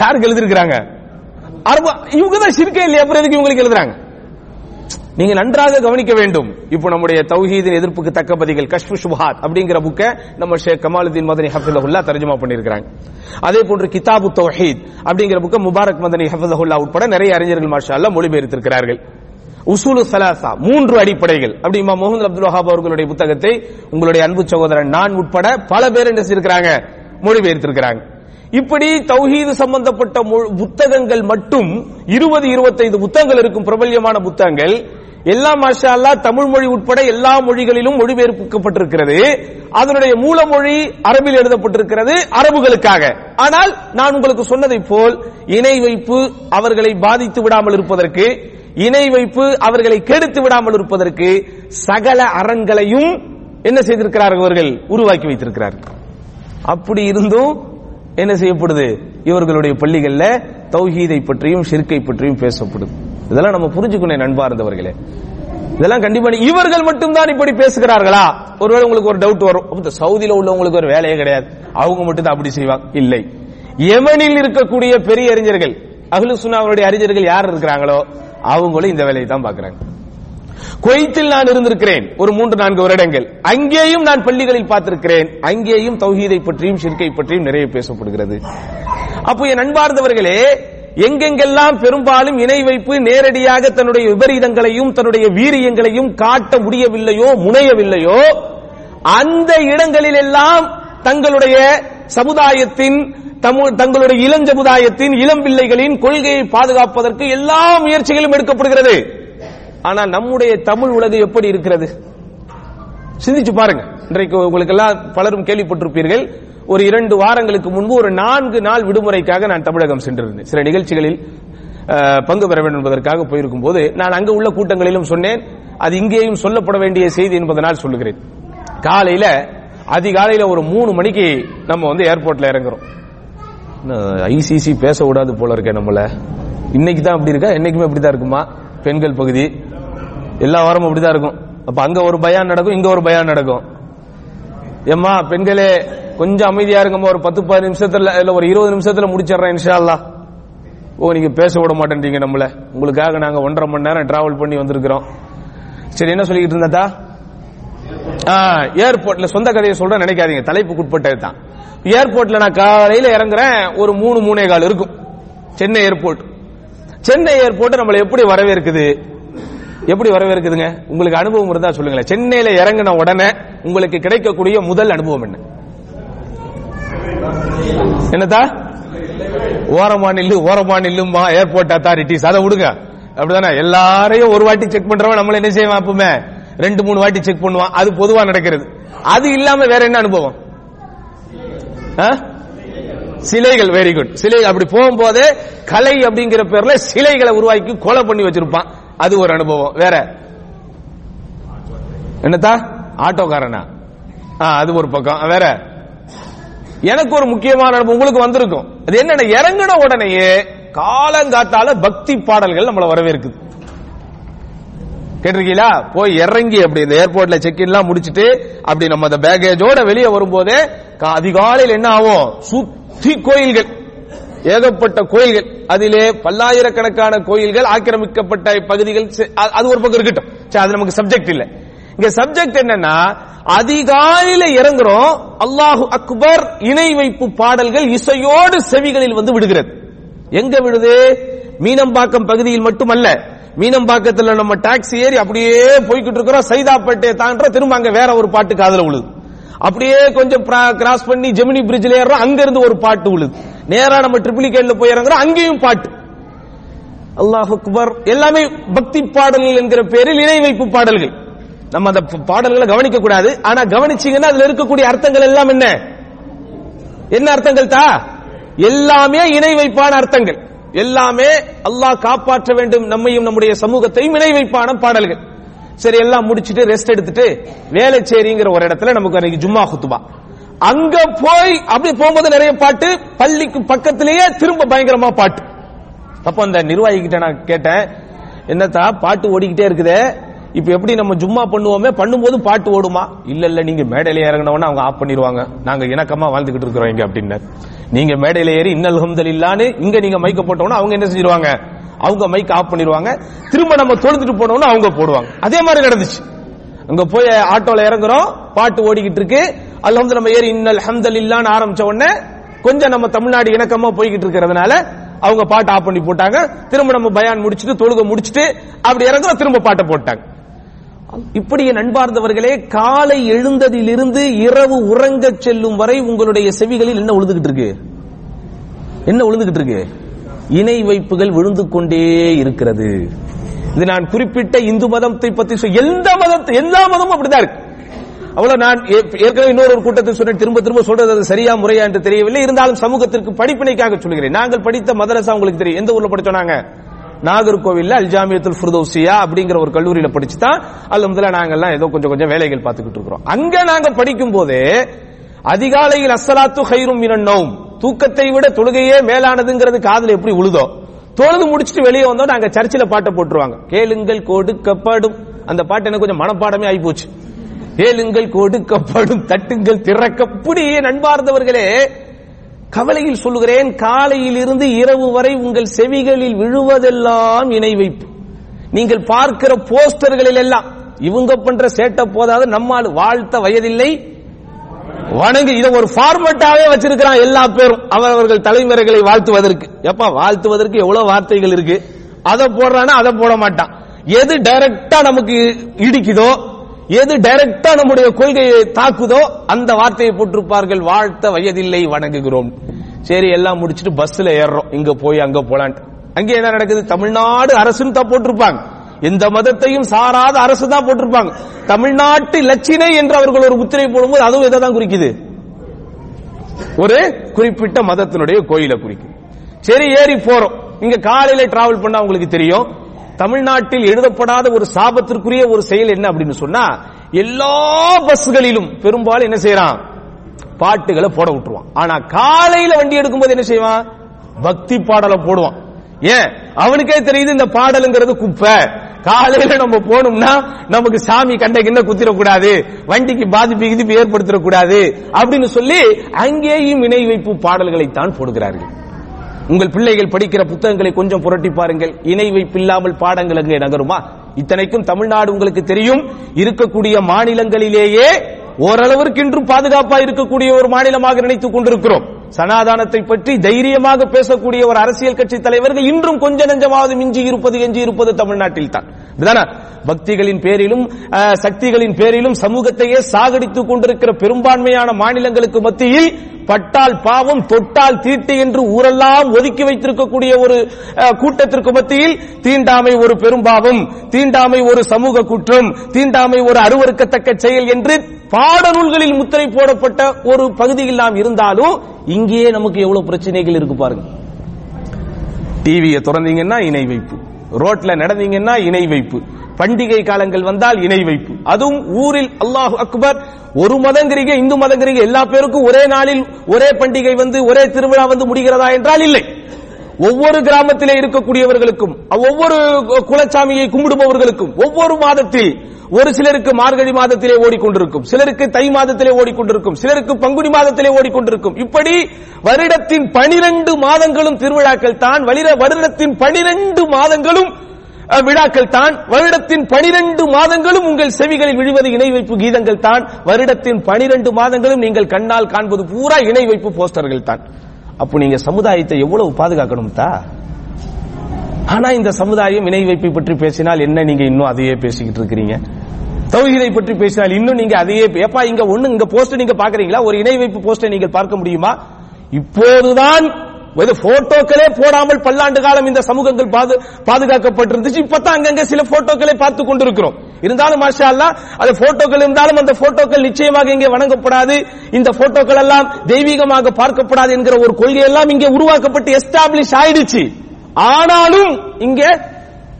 யாருக்கு எழுதிருக்கிறாங்க அரபு இவங்க தான் ஷிர்கே இல்லையா? அப்புறம் எதுக்கு இவங்களுக்கு எழுதுறாங்க? நீங்க நன்றாக கவனிக்க வேண்டும். இப்போ நம்முடைய தௌஹீதின் எதிர்ப்புக்கு தக்க பதிகள் கஷ்பு சுபஹாத் அப்படிங்கிற புக்கை நம்ம ஷேக் கமாலுதீன் மதனி ஹஃபிதஹுல்லா தர்ஜுமா பண்ணியிருக்கிறாங்க. அதே போன்று கிதாபு தௌஹீத் அப்படிங்கிற புக்கை முபாரக் மதனி ஹஃபிதஹுல்லா உட்பட நிறைய அறிஞர்கள் மாஷா அல்லாஹ் மொழிபெயர்த்திருக்கிறார்கள். உசூலு சலாசா மூன்று அடிப்படைகள். அப்படி இமாம் முகமது அப்துல் வஹாப் அவர்களுடைய புத்தகத்தை உங்களுடைய அன்பு சகோதரன் நான் உட்பட பல பேர் என்ன செய்திருக்கிறாங்க? மொழிபெயர்த்திருக்கிறாங்க. இப்படி தௌஹீது சம்பந்தப்பட்ட புத்தகங்கள் மட்டும் இருபது இருபத்தைந்து புத்தகங்கள் இருக்கும் பிரபல்யமான புத்தகங்கள் எல்லா மாஷா அல்லா தமிழ் மொழி உட்பட எல்லா மொழிகளிலும் மொழிபெயர்க்கப்பட்டிருக்கிறது. அதனுடைய மூலமொழி அரபில் எழுதப்பட்டிருக்கிறது அரபுகளுக்காக. ஆனால் நான் உங்களுக்கு சொன்னதை போல் இணை வைப்பு அவர்களை பாதித்து விடாமல் இருப்பதற்கு இணை வைப்பு அவர்களை கெடுத்து விடாமல் இருப்பதற்கு சகல அறங்களையும் என்ன செய்திருக்கிறார்கள் அவர்கள்? உருவாக்கி வைத்திருக்கிறார்கள். அப்படி இருந்தும் என்ன செய்யப்படுது? இவர்களுடைய பள்ளிகள்ல தௌஹீதை பற்றியும் ஷிர்கை பற்றியும் பேசப்படுது. இதெல்லாம் நம்ம புரிஞ்சுக்கணும் நண்பார்ந்தவர்களே இதெல்லாம் கண்டிப்பா நீ- இவர்கள் மட்டும்தான் இப்படி பேசுகிறார்களா? ஒருவேளை உங்களுக்கு ஒரு டவுட் வரும். இந்த சவுதியில உள்ளவங்களுக்கு ஒரு வேலையே கிடையாது. அவங்க மட்டும் தான் அப்படி செய்வாங்க. இல்லை. எமனில் இருக்கக்கூடிய பெரிய அறிஞர்கள் அஹ்லு சுனாவுடைய அறிஞர்கள் யார் இருக்கிறாங்களோ அவங்களும் இந்த வேலையை தான் பாக்குறாங்க குவைத்தில் நான் இருந்திருக்கிறேன். ஒரு மூன்று நான்கு வருடங்கள். அங்கேயும் நான் பள்ளிகளில் பார்த்திருக்கிறேன். அங்கேயும் தௌஹீதை பற்றியும் சிற்கை பற்றியும் நிறைய பேசப்படுகிறது. அப்போ என் அன்பார்ந்தவர்களே எங்கெங்கெல்லாம் பெரும்பாலும் இணை வைப்பு நேரடியாக தன்னுடைய விபரீதங்களையும் தன்னுடைய வீரியங்களையும் காட்ட முடியவில்லையோ முனையவில்லையோ அந்த இடங்களில் எல்லாம் தங்களுடைய சமுதாயத்தின் தமு- தங்களுடைய இளம் சமுதாயத்தின் இளம் பிள்ளைகளின் கொள்கையை பாதுகாப்பதற்கு எல்லா முயற்சிகளும் எடுக்கப்படுகிறது. ஆனால் நம்முடைய தமிழ் உலகம் எப்படி இருக்கிறது? சிந்திச்சு பாருங்க. இன்றைக்கு உங்களுக்கு எல்லாம் பலரும் கேள்விப்பட்டிருப்பீர்கள். ஒரு இரண்டு வாரங்களுக்கு முன்பு ஒரு நான்கு நாள் விடுமுறைக்காக நான் தமிழகம் சென்றிருந்தேன். சில நிகழ்ச்சிகளில் பங்கு பெற வேண்டும் என்பதற்காக போயிருக்கும் போது நான் அங்கு உள்ள கூட்டங்களிலும் சொன்னேன். அது இங்கேயும் சொல்லப்பட வேண்டிய செய்தி என்பதனால் சொல்லுகிறேன். காலையில அதிகாலையில ஒரு மூணு மணிக்கு நம்ம வந்து ஏர்போர்ட்ல இறங்குறோம். ஐசிசி பேச விடாது போல இருக்க நம்மள. இன்னைக்கு தான் அப்படி இருக்கா? என்னைக்குமே அப்படிதான் இருக்குமா? பெண்கள் பகுதி. எல்லா வாரமும் அப்படிதான் இருக்கும். அப்ப அங்க ஒரு பயான் நடக்கும் இங்க ஒரு பயான் நடக்கும். ஏம்மா பெண்களே கொஞ்சம் அமைதியா இருக்குமா ஒரு பத்து பதினஞ்சு நிமிஷத்துல இல்ல ஒரு இருபது நிமிஷத்துல முடிச்சிடுறேன் இன்ஷா ஓ நீங்க பேச விட மாட்டேன்றீங்க நம்மள. உங்களுக்காக நாங்க ஒன்றரை மணி நேரம் டிராவல் பண்ணி வந்திருக்கிறோம். சரி என்ன சொல்லிட்டு இருந்தா ஏர்போர்ட்ல சொந்த கதையை சொல்றேன் நினைக்காதீங்க. தலைப்புக்குட்பட்டது தான் ஏர்போர்ட்ல நான் காலையில இறங்குறேன் ஒரு மூணு மூணே கால் இருக்கும். சென்னை ஏர்போர்ட் சென்னை ஏர்போர்ட் நம்மளை எப்படி வரவேற்குது? எப்படி வரவேற்குதுங்க? உங்களுக்கு அனுபவம் இருந்தா சொல்லுங்களேன். சென்னையில இறங்கின உடனே உங்களுக்கு கிடைக்கக்கூடிய முதல் அனுபவம் என்ன? என்னதா ஓரமா நில்லு ஓரமா நில்லுமா ஏர்போர்ட் அத்தாரிட்டிஸ் அதை விடுங்க. அப்படிதானே? எல்லாரையும் ஒரு வாட்டி செக் பண்றவன் நம்மள என்ன செய்வான் அப்பவுமே? ரெண்டு மூணு வாட்டி செக் பண்ணுவான். அது பொதுவா நடக்கிறது. அது இல்லாம வேற என்ன அனுபவம்? ஆ? சிலைகள் வெரி குட் சிலை அப்படி போகும்போதே கலை அப்படிங்கிற பேர்ல சிலைகளை உருவாக்கி கொலை பண்ணி வச்சிருப்பான். அது ஒரு அனுபவம். வேற? என்னத்தா? ஆட்டோக்காரனா? ஆ, அது ஒரு பக்கம். வேற? எனக்கு ஒரு முக்கியமான அனுபவம் உங்களுக்கு வந்திருக்கும். அது என்னென்ன இறங்கின உடனேயே காலங்காத்தால பக்தி பாடல்கள் நம்மள வரவேற்குது. கேட்டிருக்கீங்களா? போய் இறங்கி அப்படி இந்த ஏர்போர்ட்ல செக் இன்லாம் முடிச்சிட்டு அப்படி நம்ம அந்த பேகேஜோட வெளியே வரும்போதே கா- அதிகாலையில் என்ன ஆகும்? சுத்தி கோயில்கள். ஏகப்பட்ட கோயில்கள். அதிலே பல்லாயிரக்கணக்கான கோயில்கள் ஆக்கிரமிக்கப்பட்ட பகுதிகள் அது ஒரு பக்கம் இருக்கட்டும். அது நமக்கு சப்ஜெக்ட் இல்ல. இங்க சப்ஜெக்ட் என்னன்னா அதிகாலையில இறங்குறோம் அல்லாஹு அக்பர் இணை வைப்பு பாடல்கள் இசையோடு செவிகளில் வந்து விடுகிறது. எங்க விடுது? மீனம்பாக்கம் பகுதியில் மட்டுமல்ல. மீனம்பாக்கத்துல நம்ம டாக்ஸி ஏறி அப்படியே போய்கிட்டு இருக்கிறோம். சைதாப்பேட்டையை தாண்ட திரும்ப அங்க வேற ஒரு பாட்டு காதல விழுது அப்படியே கொஞ்சம் கிராஸ் பண்ணி ஜெமினி பிரிட்ஜ்ல ஏறோம் அங்க இருந்து ஒரு பாட்டு உழுது நேரா நம்ம ட்ரிபிளிகேட்ல e போய் இறங்குறோம் அங்கேயும் பாட்டு. அல்லாஹ் அக்பர் எல்லாமே பக்தி பாடல்கள் என்கிற பேரில் இணை வைப்பு பாடல்கள். நம்ம அந்த பாடல்களை கவனிக்க கூடாது. ஆனா கவனிச்சீங்கன்னா அதுல இருக்கக்கூடிய அர்த்தங்கள் எல்லாம் என்ன? என்ன அர்த்தங்கள் தா? எல்லாமே இணை வைப்பான அர்த்தங்கள். எல்லாமே அல்லாஹ் காப்பாற்ற வேண்டும் நம்மையும் நம்முடைய சமூகத்தையும் இணை வைப்பான பாடல்கள். சரி எல்லாம் முடிச்சிட்டு ரெஸ்ட் எடுத்துட்டு வேலைச்சேரிங்கிற ஒரு இடத்துல நமக்கு அன்னைக்கு ஜும்மா குத்துபா. அங்க போய் அப்படி போகும்போது நிறைய பாட்டு பள்ளிக்கு பக்கத்திலேயே திரும்ப பயங்கரமா பாட்டு. அப்ப அந்த நிர்வாகி கிட்ட நான் கேட்டேன் என்னத்தா பாட்டு ஓடிக்கிட்டே இருக்குதே. இப்ப எப்படி நம்ம ஜும்மா பண்ணுவோமே? பண்ணும்போது பாட்டு ஓடுமா? இல்ல இல்ல நீங்க மேடையில இறங்கினவன அவங்க ஆஃப் பண்ணிடுவாங்க. நாங்க இணக்கமா வாழ்ந்துகிட்டு இருக்கிறோம் இங்க அப்படின்னு நீங்க மேடையில ஏறி இன்னல் ஹம்தல் இல்லான்னு இங்க நீங்க மைக்க போட்டோம்னா அவங்க என்ன செஞ்சிருவாங்க? அவங்க மைக் ஆஃப் பண்ணிடுவாங்க. திரும்ப நம்ம தொழுதுட்டு போனோம்னா அவங்க போடுவாங்க. அதே மாதிரி நடந்துச்சு. அங்க போய் ஆட்டோல இறங்குறோம். பாட்டு ஓடிக்கிட்டு இருக்கு. அல்லது நம்ம ஏறி இன்னல் ஹம்தல் இல்லான்னு ஆரம்பிச்ச உடனே கொஞ்சம் நம்ம தமிழ்நாடு இணக்கமா போய்கிட்டு இருக்கிறதுனால அவங்க பாட்டு ஆஃப் பண்ணி போட்டாங்க. திரும்ப நம்ம பயான் முடிச்சிட்டு தொழுக முடிச்சிட்டு அப்படி இறங்குறோம். திரும்ப பாட்டை போட்டாங்க. இப்படி நண்பார்ந்தவர்களே காலை எழுந்ததிலிருந்து இரவு உறங்கச் செல்லும் வரை உங்களுடைய செவிகளில் என்ன உழுதுகிட்டு இருக்கு? என்ன விழுந்துகிட்டு இருக்கு? இணை வைப்புகள் விழுந்து கொண்டே இருக்கிறது. இது நான் குறிப்பிட்ட இந்து மதத்தை பத்தி எந்த மதத்தை எல்லா மதமும் அப்படிதான் இருக்கு. அவ்வளவு நான் ஏ- ஏற்கனவே இன்னொரு ஒரு கூட்டத்தில் சொன்னேன் திரும்ப திரும்ப சொல்றது அது சரியா முறையா என்று தெரியவில்லை. இருந்தாலும் சமூகத்திற்கு படிப்பினைக்காக சொல்கிறேன். நாங்கள் படித்த மதரசா உங்களுக்கு தெரியும். எந்த ஊர்ல படிச்சோம் நாங்க? நாகர்கோவில்ல அல்ஜாமியத்துல் ஃபுர்தோசியா அப்படிங்கிற ஒரு கல்லூரியில படிச்சு தான் அல்ல முதல்ல நாங்கெல்லாம் ஏதோ கொஞ்சம் கொஞ்சம் வேலைகள் பார்த்துக்கிட்டு இருக்கிறோம். அங்க நாங்க படிக்கும் போதே அதிகாலையில் அசலாத்து ஹைரும் மினன் தூக்கத்தை விட தொழுகையே மேலானதுங்கிறது காதுல எப்படி உழுதோ தொழுது முடிச்சுட்டு வெளியே வந்தோம் நாங்க சர்ச்சில் பாட்டை போட்டுருவாங்க. கேளுங்கள் கொடுக்கப்படும். அந்த பாட்டு எனக்கு கொஞ்சம் மனப்பாடமே ஆகி போச்சு கேளுங்கள் கொடுக்கப்படும் தட்டுங்கள் திறக்க இப்படி நண்பார்ந்தவர்களே கவலையில் சொல்லுகிறேன் காலையில் இருந்து இரவு வரை உங்கள் செவிகளில் விழுவதெல்லாம் இணை வைப்பு நீங்கள் பார்க்கிற போஸ்டர்களில் எல்லாம் இவங்க பண்ற சேட்டை போதாது நம்மால் வாழ்த்த வயதில்லை. வணங்கு இதை ஒரு ஃபார்மட்டாவே வச்சிருக்கிறான் எல்லா பேரும். அவரவர்கள் தலைமுறைகளை வாழ்த்துவதற்கு. எப்ப வாழ்த்துவதற்கு எவ்வளவு வார்த்தைகள் இருக்கு? அதை போடுறானா அதை போட மாட்டான். எது டைரக்டா நமக்கு இடிக்குதோ எது டைரக்டா நம்முடைய கொள்கையை தாக்குதோ அந்த வார்த்தையை போட்டிருப்பார்கள். வாழ்த்த வயதில்லை வணங்குகிறோம். சரி எல்லாம் முடிச்சிட்டு பஸ்ல ஏறுறோம். இங்க போய் அங்க போலான்ட்டு. அங்கே என்ன நடக்குது? தமிழ்நாடு அரசுன்னு தான் போட்டிருப்பாங்க. எந்த மதத்தையும் சாராத அரசு தான் போட்டிருப்பாங்க. தமிழ்நாட்டு லட்சினை என்று அவர்கள் ஒரு முத்திரை போடும்போது அதுவும் இதை தான் குறிக்குது? ஒரு குறிப்பிட்ட மதத்தினுடைய கோயிலை குறிக்கும் சரி ஏறி போறோம். இங்க காலையில டிராவல் பண்ணா உங்களுக்கு தெரியும். தமிழ்நாட்டில் எழுதப்படாத ஒரு சாபத்திற்குரிய ஒரு செயல் என்ன அப்படின்னு சொன்னா எல்லா பஸ்களிலும் பெரும்பாலும் என்ன செய்யறான்? பாட்டுகளை போட விட்டுருவான். ஆனா காலையில வண்டி எடுக்கும்போது என்ன செய்வான்? பக்தி பாடலை போடுவான். ஏன்? அவனுக்கே தெரியுது இந்த பாடலுங்கிறது குப்பை. காலையில நம்ம போனோம்னா நமக்கு சாமி கண்ட கிண்ண குத்திரக்கூடாது வண்டிக்கு பாதிப்பு கிதிப்பு ஏற்படுத்திடக்கூடாது அப்படின்னு சொல்லி அங்கேயும் இணை வைப்பு பாடல்களை தான் போடுகிறார்கள். உங்கள் பிள்ளைகள் படிக்கிற புத்தகங்களை கொஞ்சம் புரட்டி பாருங்கள். இணை வைப்பில்லாமல் பாடங்கள் அங்கே நகருமா? இத்தனைக்கும் தமிழ்நாடு உங்களுக்கு தெரியும். இருக்கக்கூடிய மாநிலங்களிலேயே ஓரளவிற்கு இன்றும் பாதுகாப்பா இருக்கக்கூடிய ஒரு மாநிலமாக நினைத்துக் கொண்டிருக்கிறோம். சனாதானத்தை பற்றி தைரியமாக பேசக்கூடிய ஒரு அரசியல் கட்சி தலைவர்கள் இன்றும் கொஞ்ச நெஞ்சமாவது மிஞ்சி இருப்பது எஞ்சி இருப்பது தமிழ்நாட்டில் தான் பக்திகளின் பேரிலும் சக்திகளின் பேரிலும் சமூகத்தையே சாகடித்துக் கொண்டிருக்கிற பெரும்பான்மையான மாநிலங்களுக்கு மத்தியில் பட்டால் பாவம் தொட்டால் தீட்டு என்று ஊரெல்லாம் ஒதுக்கி வைத்திருக்கக்கூடிய ஒரு கூட்டத்திற்கு மத்தியில் தீண்டாமை ஒரு பெரும்பாவம் தீண்டாமை ஒரு சமூக குற்றம் தீண்டாமை ஒரு அருவருக்கத்தக்க செயல் என்று பாடநூல்களில் முத்திரை போடப்பட்ட ஒரு பகுதியில் நாம் இருந்தாலும் இங்கேயே நமக்கு எவ்வளவு பிரச்சனைகள் இருக்கு பாருங்க. டிவியை திறந்தீங்கன்னா இணை வைப்பு. ரோட்ல நடந்தீங்கன்னா இணை வைப்பு. பண்டிகை காலங்கள் வந்தால் இணை வைப்பு. அதுவும் ஊரில் அல்லாஹ் அக்பர் ஒரு மதங்கிறீங்க இந்து மதங்கிறீங்க எல்லா பேருக்கும் ஒரே நாளில் ஒரே பண்டிகை வந்து ஒரே திருவிழா வந்து முடிகிறதா என்றால் இல்லை. ஒவ்வொரு கிராமத்திலே இருக்கக்கூடியவர்களுக்கும் ஒவ்வொரு குலச்சாமியை கும்பிடுபவர்களுக்கும் ஒவ்வொரு மாதத்தில் ஒரு சிலருக்கு மார்கழி மாதத்திலே ஓடிக்கொண்டிருக்கும் சிலருக்கு தை மாதத்திலே ஓடிக்கொண்டிருக்கும் சிலருக்கு பங்குனி மாதத்திலே ஓடிக்கொண்டிருக்கும். இப்படி வருடத்தின் பனிரெண்டு மாதங்களும் திருவிழாக்கள் தான் வலிர- வருடத்தின் பனிரெண்டு மாதங்களும் விழாக்கள் தான் வருடத்தின் பனிரெண்டு மாதங்களும் உங்கள் செவிகளில் விழுவது இணை வைப்பு கீதங்கள் தான் வருடத்தின் பனிரெண்டு மாதங்களும் நீங்கள் கண்ணால் காண்பது பூரா இணை வைப்பு போஸ்டர்கள் தான். அப்போ நீங்க சமுதாயத்தை எவ்வளவு பாதுகாக்கணும் தா? ஆனா இந்த சமுதாயம் இணை வைப்பை பற்றி பேசினால் என்ன நீங்க இன்னும் அதையே பேசிக்கிட்டு இருக்கிறீங்க? தௌஹீதை பற்றி பேசினால் இன்னும் நீங்க அதையே ஏப்பா இங்க ஒண்ணு இங்க போஸ்ட் நீங்க பாக்குறீங்களா ஒரு இணை வைப்பு போஸ்டை நீங்கள் பார்க்க முடியுமா? இப்போதுதான் வெறும் போட்டோக்களே போடாமல் பல்லாண்டு காலம் இந்த சமூகங்கள் பாது- பாதுகாக்கப்பட்டிருந்துச்சு. இப்பதான் அங்கங்க சில போட்டோக்களை பார்த்து கொண்டிருக்கிறோம். இருந்தாலும் மாஷா அல்லாஹ் அது போட்டோக்கள் இருந்தாலும் அந்த போட்டோக்கள் நிச்சயமாக இங்கே வணங்கப்படாது. இந்த போட்டோக்கள் எல்லாம் தெய்வீகமாக பார்க்கப்படாது என்கிற ஒரு கொள்கை எல்லாம் இங்கே உருவாக்கப்பட்டு எஸ்டாப்ளிஷ் ஆயிடுச்சு. ஆனாலும் இங்கே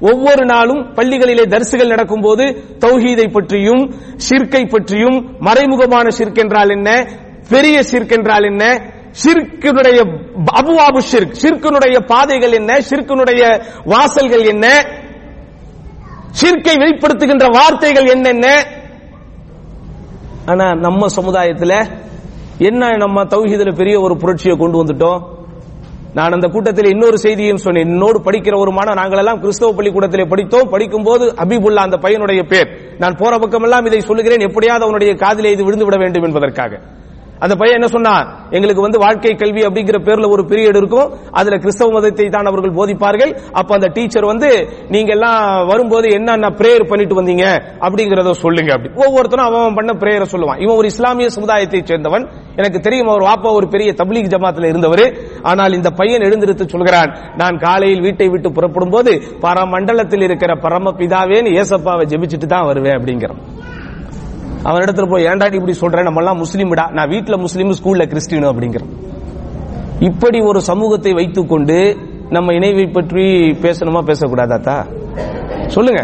ஒவ்வொரு நாளும் பள்ளிகளிலே தரிசுகள் நடக்கும்போது தௌஹீதை பற்றியும் ஷிர்கை பற்றியும் மறைமுகமான ஷிர்க் என்றால் என்ன? பெரிய ஷிர்க் என்றால் என்ன? ஷிர்கினுடைய அபுவாபு ஷிர்க் ஷிர்கினுடைய பாதைகள் என்ன? ஷிர்கினுடைய வாசல்கள் என்ன? ஷிர்கை வெளிப்படுத்துகின்ற வார்த்தைகள் என்னென்ன? ஆனா நம்ம சமுதாயத்துல என்ன நம்ம தௌஹீதுல பெரிய ஒரு புரட்சியை கொண்டு வந்துட்டோம்? நான் அந்த கூட்டத்தில் இன்னொரு செய்தியும் சொன்னேன். என்னோடு படிக்கிற ஒரு மாணவன் நாங்கள் எல்லாம் கிறிஸ்தவ பள்ளிக்கூடத்திலே படித்தோம். படிக்கும் போது அபிபுல்லா அந்த பையனுடைய பேர். நான் போற பக்கமெல்லாம் இதை சொல்லுகிறேன். எப்படியாவது அவனுடைய காதிலே இது விழுந்து விட வேண்டும் என்பதற்காக. அந்த பையன் என்ன சொன்னான்? எங்களுக்கு வந்து வாழ்க்கை கல்வி அப்படிங்கிற பேர்ல ஒரு பீரியட் இருக்கும். அதுல கிறிஸ்தவ மதத்தை தான் அவர்கள் போதிப்பார்கள். அப்ப அந்த டீச்சர் வந்து நீங்க எல்லாம் வரும்போது என்னென்ன பிரேயர் பண்ணிட்டு வந்தீங்க? அப்படிங்கறத சொல்லுங்க அப்படி. ஒவ்வொருத்தரும் அவன் அவன் பண்ண பிரேயரை சொல்லுவான். இவன் ஒரு இஸ்லாமிய சமுதாயத்தை சேர்ந்தவன். எனக்கு தெரியும் அவர் வாப்பா ஒரு பெரிய தப்லீக் ஜமாத்துல இருந்தவர். ஆனால் இந்த பையன் எழுந்திருத்து சொல்கிறான் நான் காலையில் வீட்டை விட்டு புறப்படும் போது பரமண்டலத்தில் இருக்கிற பரமபிதாவேன்னு ஏசப்பாவை ஜெபிச்சுட்டு தான் வருவேன் அப்படிங்கிறான். அவன் இடத்துல போய் ஏன்டாடி இப்படி சொல்றேன் நம்ம எல்லாம் முஸ்லீம்டா. நான் வீட்டுல முஸ்லீம் ஸ்கூல்ல கிறிஸ்டின் அப்படிங்கிறான் இப்படி ஒரு சமூகத்தை வைத்துக்கொண்டு நம்ம இணைவை பற்றி பேசணுமா பேசக்கூடாதாத்தா சொல்லுங்க.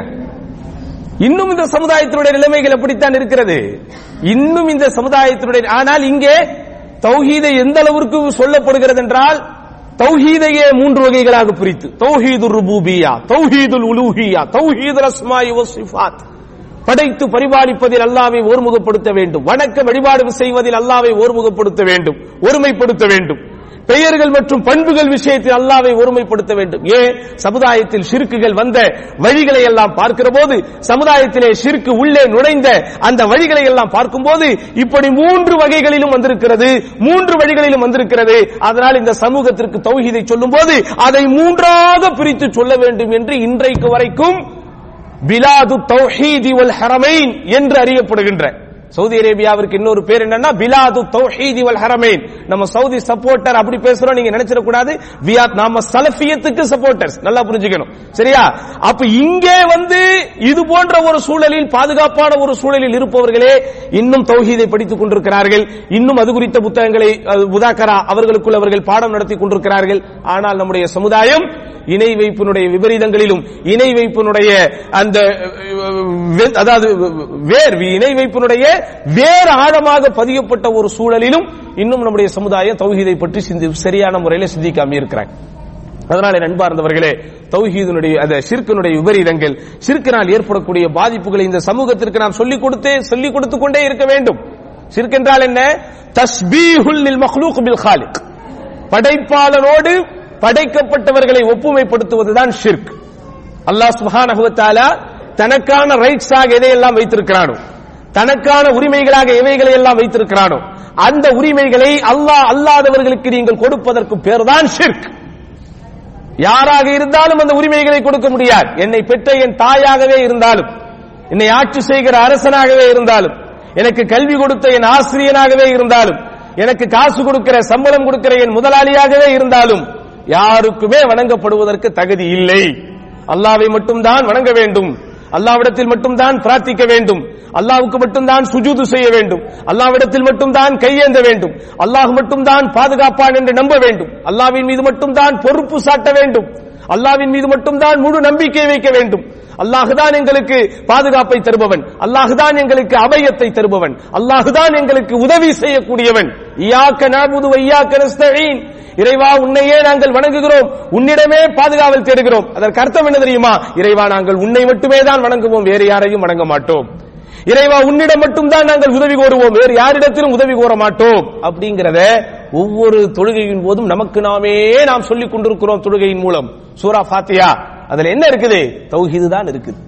இன்னும் இந்த சமுதாயத்தினுடைய நிலைமைகள் எப்படித்தான் இருக்கிறது? இன்னும் இந்த சமுதாயத்தினுடைய ஆனால் இங்கே தௌஹீதை எந்த அளவிற்கு சொல்லப்படுகிறது என்றால் தௌஹீதையே மூன்று வகைகளாக பிரித்து தௌஹீது ருபூபியா தௌஹீதுல் உலூஹியா தௌஹீதுல் அஸ்மாஇ சிஃபாத். படைத்து பரிபாலிப்பதில் அல்லாவை ஒருமுகப்படுத்த வேண்டும். வணக்க வழிபாடு செய்வதில் அல்லாவை ஒருமுகப்படுத்த வேண்டும். ஒருமைப்படுத்த வேண்டும். பெயர்கள் மற்றும் பண்புகள் விஷயத்தில் அல்லாவை ஒருமைப்படுத்த வேண்டும். ஏன்? சமுதாயத்தில் சிறுக்குகள் வந்த வழிகளை எல்லாம் பார்க்கிற போது சமுதாயத்திலே சிறுக்கு உள்ளே நுழைந்த அந்த வழிகளை எல்லாம் பார்க்கும்போது இப்படி மூன்று வகைகளிலும் வந்திருக்கிறது மூன்று வழிகளிலும் வந்திருக்கிறது. அதனால் இந்த சமூகத்திற்கு தௌஹீதை சொல்லும் போது அதை மூன்றாக பிரித்து சொல்ல வேண்டும் என்று இன்றைக்கு வரைக்கும் பிலாது தௌஹீதி வல் ஹரமைன் என்று அறியப்படுகின்ற சவுதி அரேபியாவிற்கு இன்னொரு பேர் என்னன்னா பிலாது தௌஹீதி வல் ஹரமேன். நம்ம சவுதி சப்போர்ட்டர் அப்படி பேசுறோம் நீங்க நினைச்சிட கூடாது. நாம சலஃபியத்துக்கு சப்போர்ட்டர்ஸ். நல்லா புரிஞ்சுக்கணும். சரியா? அப்ப இங்கே வந்து இது போன்ற ஒரு சூழலில் பாதுகாப்பான ஒரு சூழலில் இருப்பவர்களே இன்னும் தௌஹீதை படித்துக் கொண்டிருக்கிறார்கள். இன்னும் அது குறித்த புத்தகங்களை புதாக்கரா அவர்களுக்குள் அவர்கள் பாடம் நடத்தி கொண்டிருக்கிறார்கள். ஆனால் நம்முடைய சமுதாயம் இணை வைப்பினுடைய விபரீதங்களிலும் இணை வைப்பினுடைய அந்த அதாவது வேர் இணை வைப்பினுடைய வேறு ஆழமாக பதியப்பட்ட ஒரு சூழலிலும் இன்னும் நம்முடைய சமுதாயம் தௌஹீதை பற்றி சிந்தி சரியான முறையில் சிந்திக்காம இருக்கிறாங்க. அதனால நண்பார்ந்தவர்களே தௌஹீதனுடைய அந்த சிற்கனுடைய விபரீதங்கள் சிற்கனால் ஏற்படக்கூடிய பாதிப்புகளை இந்த சமூகத்திற்கு நாம் சொல்லிக் கொடுத்தே சொல்லிக் கொடுத்துக் கொண்டே இருக்க வேண்டும். சிற்கென்றால் என்ன? தஸ்பீஹுல் லில் மக்லூக் பில் ஹாலிக். படைப்பாளனோடு படைக்கப்பட்டவர்களை ஒப்புமைப்படுத்துவதுதான் ஷிர்க். அல்லாஹ் சுப்ஹானஹு வ தனக்கான ரைட்ஸாக எதையெல்லாம் வைத்திருக்கிறானோ தனக்கான உரிமைகளாக எவைகளை எல்லாம் வைத்திருக்கிறானோ அந்த உரிமைகளை அல்லாஹ் அல்லாதவர்களுக்கு நீங்கள் கொடுப்பதற்கு பேர்தான் ஷிர்க் யாராக இருந்தாலும் அந்த உரிமைகளை கொடுக்க முடியாது. என்னை பெற்ற என் தாயாகவே இருந்தாலும் என்னை ஆட்சி செய்கிற அரசனாகவே இருந்தாலும் எனக்கு கல்வி கொடுத்த என் ஆசிரியனாகவே இருந்தாலும் எனக்கு காசு கொடுக்கிற சம்பளம் கொடுக்கிற என் முதலாளியாகவே இருந்தாலும் யாருக்குமே வணங்கப்படுவதற்கு தகுதி இல்லை. அல்லாவை மட்டும்தான் வணங்க வேண்டும். அல்லாவிடத்தில் மட்டும்தான் பிரார்த்திக்க வேண்டும். அல்லாவுக்கு மட்டும்தான் சுஜூது செய்ய வேண்டும். அல்லாவிடத்தில் மட்டும்தான் கையேந்த வேண்டும். அல்லாஹ் மட்டும்தான் பாதுகாப்பான் என்று நம்ப வேண்டும். அல்லாவின் மீது மட்டும்தான் பொறுப்பு சாட்ட வேண்டும். அல்லாவின் மீது மட்டும்தான் முழு நம்பிக்கை வைக்க வேண்டும். அல்லாஹுதான் எங்களுக்கு பாதுகாப்பை தருபவன். அல்லாஹுதான் எங்களுக்கு அபயத்தை தருபவன். அல்லாஹுதான் எங்களுக்கு உதவி செய்யக்கூடியவன். இயாக்க நஅபுது நஸ்தஈன். இறைவா உன்னையே நாங்கள் வணங்குகிறோம். உன்னிடமே பாதுகாவல் தேடுகிறோம். அதற்கு அர்த்தம் என்ன தெரியுமா? இறைவா நாங்கள் உன்னை மட்டுமே தான் வணங்குவோம். வேறு யாரையும் வணங்க மாட்டோம். இறைவா உன்னிடம் மட்டும்தான் நாங்கள் உதவி கோருவோம். வேறு யாரிடத்திலும் உதவி கோர மாட்டோம். அப்படிங்கிறத ஒவ்வொரு தொழுகையின் போதும் நமக்கு நாமே நாம் சொல்லிக் கொண்டிருக்கிறோம் தொழுகையின் மூலம். சூரா ஃபாத்தியா அதுல என்ன இருக்குது? தௌஹீது தான் இருக்குது.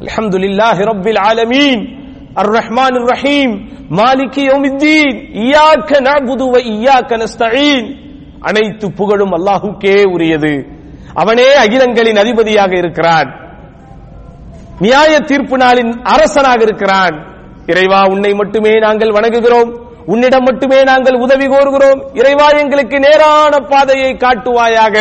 அலமதுல்லாஹி ரப்பில் ஆலமீன். அர் ரஹ்மான் ரஹீம் மாலிகி யௌமித்தீன். இய்யாக நஅபுது வ இய்யாக அனைத்து புகழும் அல்லாஹுக்கே உரியது. அவனே அகிலங்களின் அதிபதியாக இருக்கிறான். நியாய தீர்ப்பு நாளின் அரசனாக இருக்கிறான். இறைவா உன்னை மட்டுமே நாங்கள் வணங்குகிறோம். உன்னிடம் மட்டுமே நாங்கள் உதவி கோருகிறோம். இறைவா எங்களுக்கு நேரான பாதையை காட்டுவாயாக.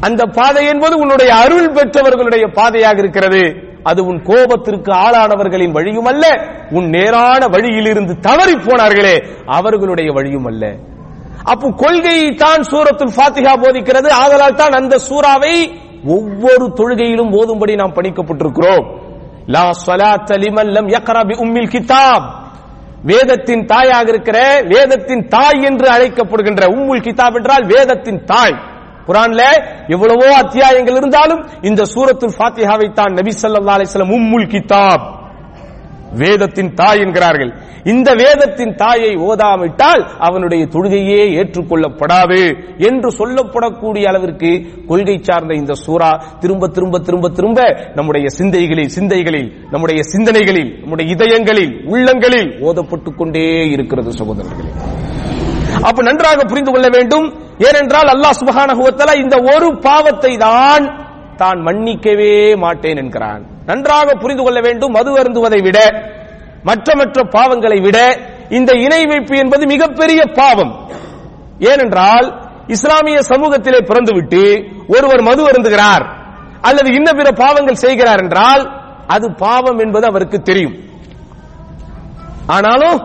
அந்த பாதை என்பது உன்னுடைய அருள் பெற்றவர்களுடைய பாதையாக இருக்கிறது. அது உன் கோபத்திற்கு ஆளானவர்களின் வழியும் அல்ல உன் நேரான வழியிலிருந்து தவறி போனார்களே அவர்களுடைய வழியும் அல்ல. அப்போ கொள்கையை தான் சூரத்துல் ஃபாத்திஹா போதிக்கிறது. ஆதலால் தான் அந்த சூறாவை ஒவ்வொரு தொழுகையிலும் ஓதும்படி நாம் பணிக்கப்பட்டிருக்கிறோம். லா ஸலாத்த லிமன் லம் யக்ரா பி உம்மில் கிதாப். வேதத்தின் தாயாக இருக்கிற வேதத்தின் தாய் என்று அழைக்கப்படுகின்ற உம்முல் கிதாப் என்றால் வேதத்தின் தாய். குரான்ல எவ்வளவோ அத்தியாயங்கள் இருந்தாலும் இந்த சூரத்துல் ஃபாத்திஹாவை தான் நபி சல்லா அலிஸ்லம் உம்முல் கிதாப். வேதத்தின் தாய் என்கிறார்கள். இந்த வேதத்தின் தாயை ஓதாமிட்டால் அவனுடைய தொழுகையே ஏற்றுக்கொள்ளப்படாது என்று சொல்லப்படக்கூடிய அளவிற்கு கொள்கை சார்ந்த இந்த சூரா திரும்ப திரும்ப திரும்ப திரும்ப நம்முடைய சிந்தைகளில் சிந்தைகளில் நம்முடைய சிந்தனைகளில் நம்முடைய இதயங்களில் உள்ளங்களில் ஓதப்பட்டுக் கொண்டே இருக்கிறது சகோதரர்களே. அப்ப நன்றாக புரிந்து கொள்ள வேண்டும். ஏனென்றால் அல்லாஹ் சுபஹானஹு இந்த ஒரு பாவத்தை தான் தான் மன்னிக்கவே மாட்டேன் என்கிறான். நன்றாக புரிந்து கொள்ள வேண்டும் மது அருந்துவதை விட மற்ற மற்ற பாவங்களை விட இந்த இணை வைப்பு என்பது மிகப்பெரிய பாவம். ஏனென்றால் இஸ்லாமிய சமூகத்திலே பிறந்துவிட்டு ஒருவர் மது அருந்துகிறார் அல்லது இன்ன பிற பாவங்கள் செய்கிறார் என்றால் அது பாவம் என்பது அவருக்கு தெரியும். ஆனாலும்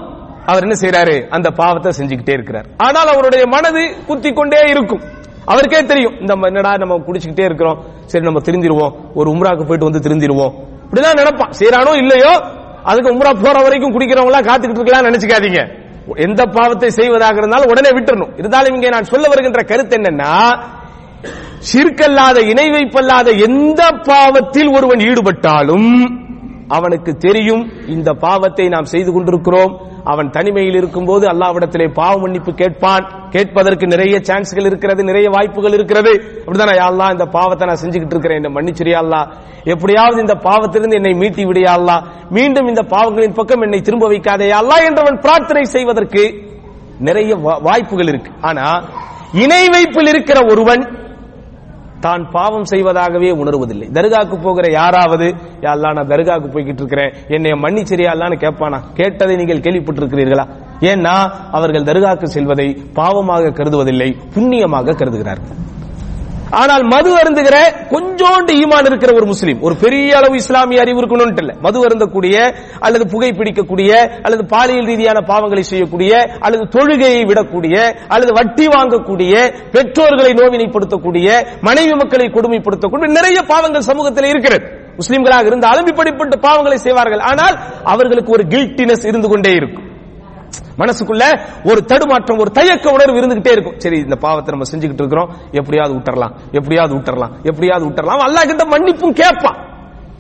அவர் என்ன செய்யறாரு அந்த பாவத்தை செஞ்சுக்கிட்டே இருக்கிறார். ஆனால் அவருடைய மனது குத்தி கொண்டே இருக்கும். அவருக்கே தெரியும் இந்த ம- என்னடா நம்ம குடிச்சுக்கிட்டே இருக்கிறோம். சரி நம்ம திருந்திருவோம். ஒரு உம்ராக்கு போயிட்டு வந்து திருந்திருவோம். இப்படிதான் நினைப்பான். செய்யறானோ இல்லையோ அதுக்கு உம்ரா போற வரைக்கும் குடிக்கிறவங்களா காத்துக்கிட்டு இருக்கலாம் நினைச்சுக்காதீங்க. எந்த பாவத்தை செய்வதாக இருந்தாலும் உடனே விட்டுறணும். இருந்தாலும் இங்கே நான் சொல்ல வருகின்ற கருத்து என்னன்னா சிற்கல்லாத இணை வைப்பல்லாத எந்த பாவத்தில் ஒருவன் ஈடுபட்டாலும் அவனுக்கு தெரியும் இந்த பாவத்தை நாம் செய்து கொண்டிருக்கிறோம். அவன் தனிமையில் இருக்கும்போது அல்லாவிடத்திலே பாவ மன்னிப்பு கேட்பான். கேட்பதற்கு நிறைய சான்ஸ்கள் இருக்கிறது நிறைய வாய்ப்புகள் இருக்கிறது. அப்படிதான் யாழ்லா இந்த பாவத்தை நான் செஞ்சுக்கிட்டு இருக்கிறேன். என்ன மன்னிச்சிரியா எப்படியாவது இந்த பாவத்திலிருந்து என்னை மீட்டி விடியா மீண்டும் இந்த பாவங்களின் பக்கம் என்னை திரும்ப வைக்காதே என்றவன் பிரார்த்தனை செய்வதற்கு நிறைய வாய்ப்புகள் இருக்கு. ஆனா இணை வைப்பில் இருக்கிற ஒருவன் தான் பாவம் செய்வதாகவே உணர்வதில்லை. தர்காக்கு போகிற யாராவது யா நான் தர்காக்கு போய்கிட்டு இருக்கிறேன். என்னை மன்னிச்சிரியாலான்னு கேட்பானா? கேட்டதை நீங்கள் கேள்விப்பட்டிருக்கிறீர்களா? ஏன்னா அவர்கள் தர்காக்கு செல்வதை பாவமாக கருதுவதில்லை புண்ணியமாக கருதுகிறார்கள். ஆனால் மது அருந்துகிற கொஞ்சோண்டு ஈமான் இருக்கிற ஒரு முஸ்லீம் ஒரு பெரிய அளவு இஸ்லாமிய அறிவு இருக்கணும்னு இல்ல. மது அருந்தக்கூடிய அல்லது புகை பிடிக்கக்கூடிய அல்லது பாலியல் ரீதியான பாவங்களை செய்யக்கூடிய அல்லது தொழுகையை விடக்கூடிய அல்லது வட்டி வாங்கக்கூடிய பெற்றோர்களை நோவினைப்படுத்தக்கூடிய மனைவி மக்களை கொடுமைப்படுத்தக்கூடிய நிறைய பாவங்கள் சமூகத்தில் இருக்கிறது. முஸ்லிம்களாக இருந்தாலும் இப்படிப்பட்ட பாவங்களை செய்வார்கள். ஆனால் அவர்களுக்கு ஒரு கில்ட்டினஸ் இருந்து கொண்டே இருக்கும். மனசுக்குள்ள ஒரு தடுமாற்றம் ஒரு தயக்க உணர்வு இருந்துகிட்டே இருக்கும். சரி இந்த பாவத்தை நம்ம செஞ்சுக்கிட்டு இருக்கிறோம். எப்படியாவது விட்டுறலாம். எப்படியாவது விட்டுறலாம். எப்படியாவது விட்டுறலாம். அல்லா கிட்ட மன்னிப்பும் கேட்பான்.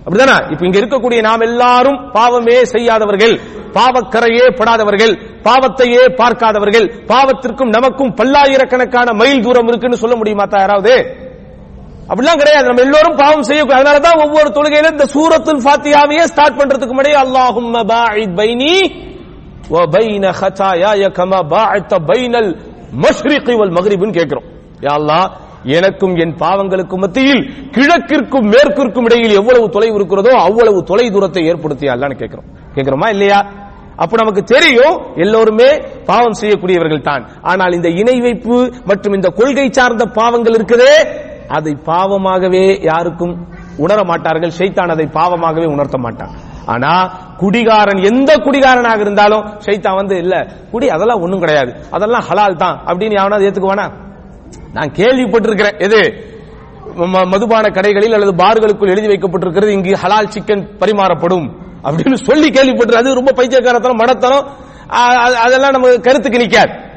அப்படிதானா? இப்ப இங்க இருக்கக்கூடிய நாம் எல்லாரும் பாவமே செய்யாதவர்கள் பாவக்கரையே படாதவர்கள் பாவத்தையே பார்க்காதவர்கள் பாவத்திற்கும் நமக்கும் பல்லாயிரக்கணக்கான மைல் தூரம் இருக்குன்னு சொல்ல முடியுமா தா யாராவது? அப்படிலாம் கிடையாது. நம்ம எல்லோரும் பாவம் செய்ய அதனாலதான் ஒவ்வொரு தொழுகையில இந்த சூரத்துல் ஃபாத்தியாவையே ஸ்டார்ட் பண்றதுக்கு முன்னாடி அல்லாஹும் பைனி வ பைன ஹதாயாய கமா பாஅத்த பைனல் மஷ்ரிகி வல் மக்ரிப்னு கேக்குறோம் யா அல்லாஹ் எனக்கும் என் பாவங்களுக்கும் மத்தியில் கிழக்கிற்கும் மேற்கிற்கும் இடையில் எவ்வளவு தொலைவு இருக்கிறதோ அவ்வளவு தொலை தூரத்தை ஏற்படுத்தியா அல்லான்னு கேட்கிறோம். கேட்கிறோமா இல்லையா? அப்ப நமக்கு தெரியும் எல்லோருமே பாவம் செய்யக்கூடியவர்கள் தான். ஆனால் இந்த இணை வைப்பு மற்றும் இந்த கொள்கை சார்ந்த பாவங்கள் இருக்குதே அதை பாவமாகவே யாருக்கும் உணர மாட்டார்கள் ஷைத்தான் அதை பாவமாகவே உணர்த்த மாட்டான் ஆனா குடிகாரன் எந்த குடிகாரனாக இருந்தாலும் ஷைத்தான் வந்து இல்ல குடி அதெல்லாம் ஒண்ணும் கிடையாது. அதெல்லாம் ஹலால் தான். அப்படின்னு எவனாவது ஏத்துக்குவானா? நான் கேள்விப்பட்டிருக்கிறேன். எது? ம- மதுபான கடைகளில் அல்லது பார்களுக்குள் எழுதி வைக்கப்பட்டிருக்கிறது இங்கு ஹலால் சிக்கன் பரிமாறப்படும். அப்படின்னு சொல்லி கேள்விப்பட்டிரு அது ரொம்ப பைத்தியக்காரத்தனம் மடத்தனம். அதெல்லாம் நம்ம கருத்துக்கு நிக்காது.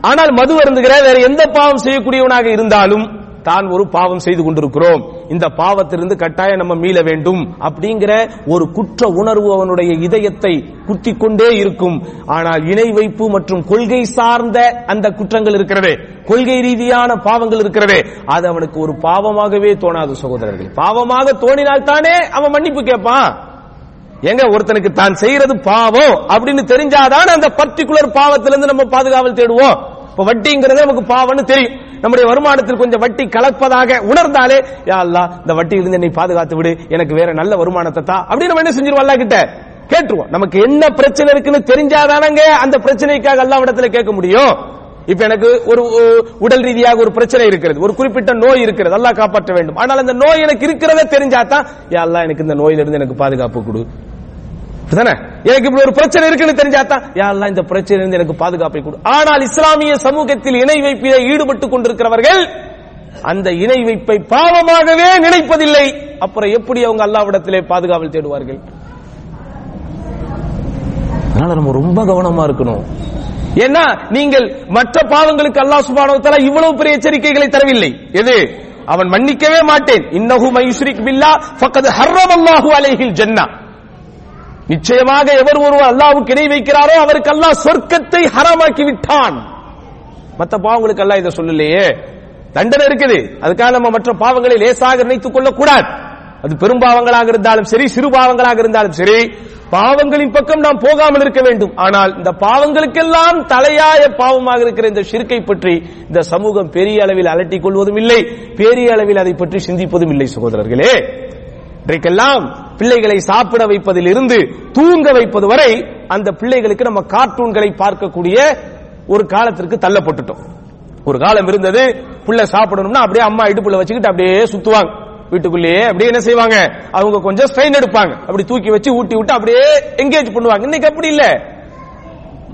ஆனால் மது வருந்துகிற வேற எந்த பாவம் செய்யக்கூடியவனாக இருந்தாலும் தான் ஒரு பாவம் செய்து கொண்டிருக்கிறோம். இந்த பாவத்திலிருந்து கட்டாயம் நம்ம மீள வேண்டும் அப்படிங்கிற ஒரு குற்ற உணர்வு அவனுடைய இதயத்தை குத்திக் கொண்டே இருக்கும். ஆனால் இணை வைப்பு மற்றும் கொள்கை சார்ந்த அந்த குற்றங்கள் இருக்கிறதே. கொள்கை ரீதியான பாவங்கள் இருக்கிறதே. அது அவனுக்கு ஒரு பாவமாகவே தோணாது சகோதரர்கள். பாவமாக தோணினால் தானே அவன் மன்னிப்பு கேட்பான். எங்க? ஒருத்தனுக்கு தான் செய்யறது பாவம் அப்படின்னு தெரிஞ்சாதான் அந்த பர்டிகுலர் பாவத்திலிருந்து நம்ம பாதுகாவல் தேடுவோம். இப்ப வட்டிங்கிறது நமக்கு பாவம்னு தெரியும். நம்முடைய வருமானத்தில் கொஞ்சம் வட்டி கலப்பதாக உணர்ந்தாலே யா அல்லா இந்த வட்டியிலிருந்து என்னை பாதுகாத்து விடு எனக்கு வேற நல்ல வருமானத்தை தா. அப்படின்னு நம்ம என்ன செஞ்சிருவோம் அல்லாஹ் கிட்ட? கேட்டுருவோம். நமக்கு என்ன பிரச்சனை இருக்குன்னு தெரிஞ்சாதானங்க அந்த பிரச்சனைக்காக எல்லா இடத்துல கேட்க முடியும். இப்ப எனக்கு ஒரு உடல் ரீதியாக ஒரு பிரச்சனை இருக்கிறது ஒரு குறிப்பிட்ட நோய் இருக்கிறது எல்லாம் காப்பாற்ற வேண்டும். ஆனால் அந்த நோய் எனக்கு இருக்கிறதே தெரிஞ்சாதான் எல்லாம் எனக்கு இந்த நோயிலிருந்து எனக்கு பாதுகாப்பு கொடு. எனக்கு இப்படி ஒரு பிரச்சனை இருக்குன்னு தெரிஞ்சாதான் யாரெல்லாம் இந்த இந்த பிரச்சனையிலிருந்து எனக்கு பாதுகாப்பை கொடு. ஆனால் இஸ்லாமிய சமூகத்தில் இணை வைப்பிலே ஈடுபட்டுக் கொண்டிருக்கிறவர்கள் அந்த இணை வைப்பை பாவமாகவே நினைப்பதில்லை. அப்புறம் எப்படி அவங்க அல்லாவிடத்திலே பாதுகாவல் தேடுவார்கள்? அதனால நம்ம ரொம்ப கவனமா இருக்கணும். ஏன்னா நீங்கள் மற்ற பாவங்களுக்கு அல்லாஹ் சுபானவத்தால இவ்வளவு பெரிய எச்சரிக்கைகளை தரவில்லை. எது? அவன் மன்னிக்கவே மாட்டேன். இன்னஹு மைஸ்ரிக் பில்லா ஃபக்கத் ஹர்ரமல்லாஹு அலைஹில் ஜன்னா. நிச்சயமாக எவர் ஒருவர் அல்லாவுக்கு இணை வைக்கிறாரோ அவருக்கு அல்லாஹ் சொர்க்கத்தை ஹராமாக்கி விட்டான் மத்த பாவங்களுக்கு அல்லாஹ் இதை சொல்லலையே. தண்டனை இருக்குது. அதுக்காக நம்ம மற்ற பாவங்களை லேசாக நினைத்துக் கொள்ள கூடாது அது பெரும் பாவங்களாக இருந்தாலும் சரி சிறு பாவங்களாக இருந்தாலும் சரி பாவங்களின் பக்கம் நாம் போகாமல் இருக்க வேண்டும். ஆனால் இந்த பாவங்களுக்கெல்லாம் தலையாய பாவமாக இருக்கிற இந்த சிறுக்கை பற்றி இந்த சமூகம் பெரிய அளவில் அலட்டிக் கொள்வதும் இல்லை. பெரிய அளவில் அதை பற்றி சிந்திப்பதும் இல்லை சகோதரர்களே. இன்றைக்கெல்லாம் பிள்ளைகளை சாப்பிட வைப்பதில் இருந்து தூங்க வைப்பது வரை அந்த பிள்ளைகளுக்கு நம்ம கார்ட்டூன்களை பார்க்கக்கூடிய ஒரு காலத்திற்கு தள்ளப்பட்டுட்டோம். ஒரு காலம் இருந்தது புள்ள சாப்பிடணும்னா அப்படியே அம்மா இடுப்புல வச்சுக்கிட்டு அப்படியே சுத்துவாங்க. வீட்டுக்குள்ளேயே அப்படியே என்ன செய்வாங்க? அவங்க கொஞ்சம் ஸ்ட்ரெயின் எடுப்பாங்க. அப்படி தூக்கி வச்சு ஊட்டி விட்டு அப்படியே எங்கேஜ் பண்ணுவாங்க. இன்னைக்கு அப்படி இல்ல.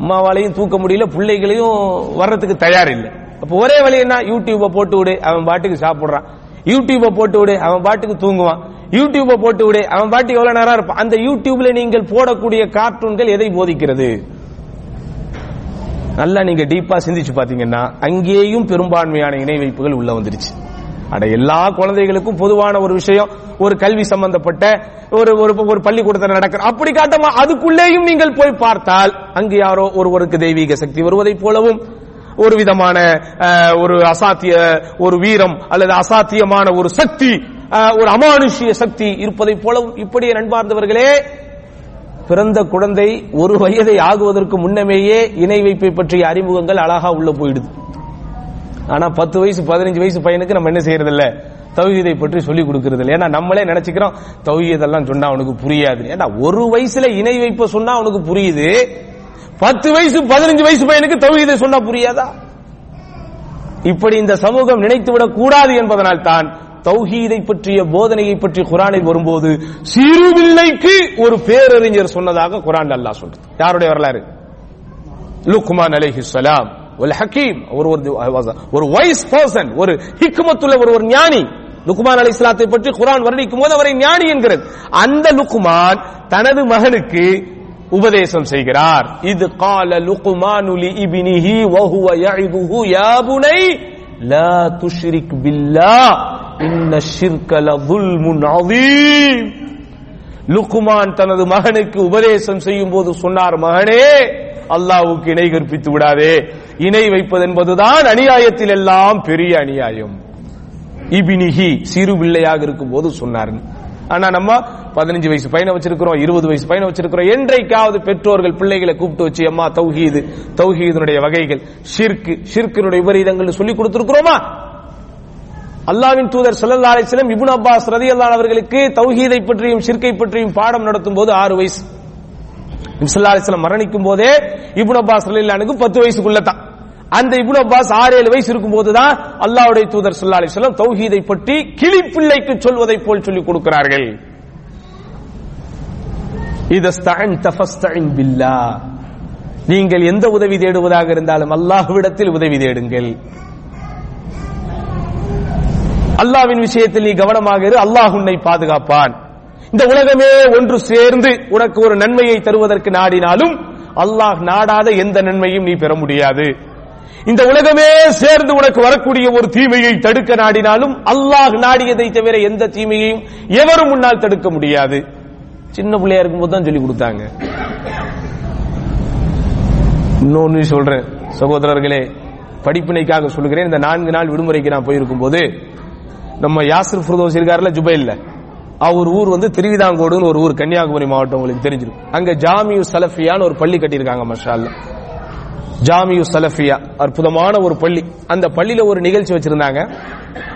அம்மாவாலையும் தூக்க முடியல பிள்ளைகளையும் வர்றதுக்கு தயார் இல்லை அப்ப ஒரே வழி என்ன? யூடியூப போட்டு விடு. அவன் பாட்டுக்கு சாப்பிடுறான். யூடியூப போட்டு விடு அவன் பாட்டுக்கு தூங்குவான். யூடியூப போட்டு விடு அவன் பாட்டுக்கு எவ்வளவு நேரம் இருப்பான். அந்த யூடியூப்ல நீங்கள் போடக்கூடிய கார்ட்டூன்கள் எதை போதிக்கிறது? நல்லா நீங்க டீப்பா சிந்திச்சு பாத்தீங்கன்னா அங்கேயும் பெரும்பான்மையான இணை வைப்புகள் உள்ள வந்துருச்சு. அட எல்லா குழந்தைகளுக்கும் பொதுவான ஒரு விஷயம் ஒரு கல்வி சம்பந்தப்பட்ட ஒரு ஒரு ஒரு பள்ளிக்கூடத்தில் நடக்கிற அப்படி காட்டமா அதுக்குள்ளேயும் நீங்கள் போய் பார்த்தால் அங்கு யாரோ ஒருவருக்கு தெய்வீக சக்தி வருவதைப் போலவும் ஒரு விதமான ஒரு அசாத்திய ஒரு வீரம் அல்லது அசாத்தியமான ஒரு சக்தி ஒரு அமானுஷ்ய சக்தி இருப்பதைப் போலவும் இப்படியே நண்பார்ந்தவர்களே பிறந்த குழந்தை ஒரு வயதை ஆகுவதற்கு முன்னமேயே இணை வைப்பை பற்றிய அறிமுகங்கள் அழகா உள்ள போயிடுது. ஆனா பத்து வயசு பதினஞ்சு வயசு பையனுக்கு நம்ம என்ன செய்யறது இல்ல தௌஹீதை பற்றி சொல்லிக் கொடுக்கறது இல்லை ஏன்னா நம்மளே நினைச்சுக்கிறோம் தௌஹீதெல்லாம் சொன்னா அவனுக்கு புரியாது. ஏன்னா ஒரு வயசுல இணை வைப்ப சொன்னா அவனுக்கு புரியுது. பத்து வயசு பதினஞ்சு வயசு பையனுக்கு தௌஹீதை சொன்னா புரியாதா? இப்படி இந்த சமூகம் நினைத்துவிடக் கூடாது என்பதனால் தான் தௌஹீதை பற்றிய போதனையை பற்றி குரானில் வரும்போது சிறுபிள்ளைக்கு ஒரு பேரறிஞர் சொன்னதாக குரான் அல்லாஹ் சொல்றது. யாருடைய வரலாறு? லுக்மான் அலைஹிஸ்ஸலாம் ஒரு ஹக்கீம் ஒரு ஒரு வைஸ் பர்சன் ஒரு ஹிக்மத்துள்ள ஒரு ஒரு ஞானி. லுக்மான் அலி இஸ்லாத்தை பற்றி குரான் வர்ணிக்கும் போது அவரை ஞானி என்கிறது. அந்த லுக்மான் தனது மகனுக்கு உபதேசம் செய்கிறார். இது கால லுகுமானுலி இபினிஹி வஹுவ யஇதுஹு யா புனை லா துஷ்ரிக் பில்லா இன்ன ஷிர்க லظுல்முன் அதீம் லுக்குமான் தனது மகனுக்கு உபதேசம் செய்யும் போது சொன்னார் மகனே அல்லாவுக்கு இணை கற்பித்து விடாதே. இணை வைப்பது என்பதுதான் அநியாயத்தில் எல்லாம் பெரிய அநியாயம். இபினிஹி சிறு பிள்ளையாக இருக்கும் போது சொன்னார். ஆனா நம்ம பதினஞ்சு வயசு பையனை வச்சிருக்கிறோம் இருபது வயசு பையனை வச்சிருக்கிறோம். என்றைக்காவது பெற்றோர்கள் பிள்ளைகளை கூப்பிட்டு வச்சு அம்மா தௌஹீது தௌஹீதனுடைய வகைகள் ஷிர்கு ஷிர்கினுடைய விபரீதங்கள் சொல்லி கொடுத்திருக்கிறோமா? அல்லாவின் தூதர் ஸல்லல்லாஹு அலைஹி இபுன் அப்பாஸ் ரதி அல்லான் அவர்களுக்கு தௌஹீதை பற்றியும் ஷிர்கை பற்றியும் பாடம் நடத்தும் போது ஆறு வயசு. சல்லா அலைஹி மரணிக்கும் போதே இபுன் அப்பாஸ் ரலியல்லாஹுக்கு பத்து வயசுக்குள்ள தான் அந்த இப்னு அப்பாஸ் ஆறு ஏழு வயசு இருக்கும் போதுதான் அல்லாஹ்வுடைய தூதர் சொல்லா அலைஹி தௌஹீதை பற்றி கிளிப்பிள்ளைக்கு சொல்வதை போல் சொல்லிக் கொடுக்கிறார்கள். இதஸ்தஅன் தஃபஸ்தஇன் பில்லாஹ் நீங்கள் எந்த உதவி தேடுவதாக இருந்தாலும் அல்லாஹ்விடத்தில் உதவி தேடுங்கள். அல்லாவின் விஷயத்தில் நீ கவனமாக இரு அல்லாஹ் உன்னை பாதுகாப்பான். இந்த உலகமே ஒன்று சேர்ந்து உனக்கு ஒரு நன்மையை தருவதற்கு நாடினாலும் அல்லாஹ் நாடாத எந்த நன்மையும் நீ பெற முடியாது. இந்த உலகமே சேர்ந்து உனக்கு வரக்கூடிய ஒரு தீமையை தடுக்க நாடினாலும் அல்லாஹ் நாடியதை தவிர எந்த தீமையையும் எவரும் முன்னால் தடுக்க முடியாது. சின்ன பிள்ளையா இருக்கும்போது தான் சொல்லி கொடுத்தாங்க. இன்னொன்னு சொல்றேன். சகோதரர்களே படிப்பினைக்காக சொல்லுகிறேன் இந்த நான்கு நாள் விடுமுறைக்கு நான் போயிருக்கும் போது நம்ம யாசிர் ஃபுர்தோஸ் இருக்காருல்ல ஜுபைல்ல. அவர் ஊர் வந்து திருவிதாங்கோடுன்னு ஒரு ஊர் கன்னியாகுமரி மாவட்டம் உங்களுக்கு தெரிஞ்சிருக்கும். அங்க ஜாமியு சலஃபியான்னு ஒரு பள்ளி கட்டியிருக்காங்க மஷால்ல ஜாமியு சலஃபியா அற்புதமான ஒரு பள்ளி. அந்த பள்ளியில ஒரு நிகழ்ச்சி வச்சிருந்தாங்க.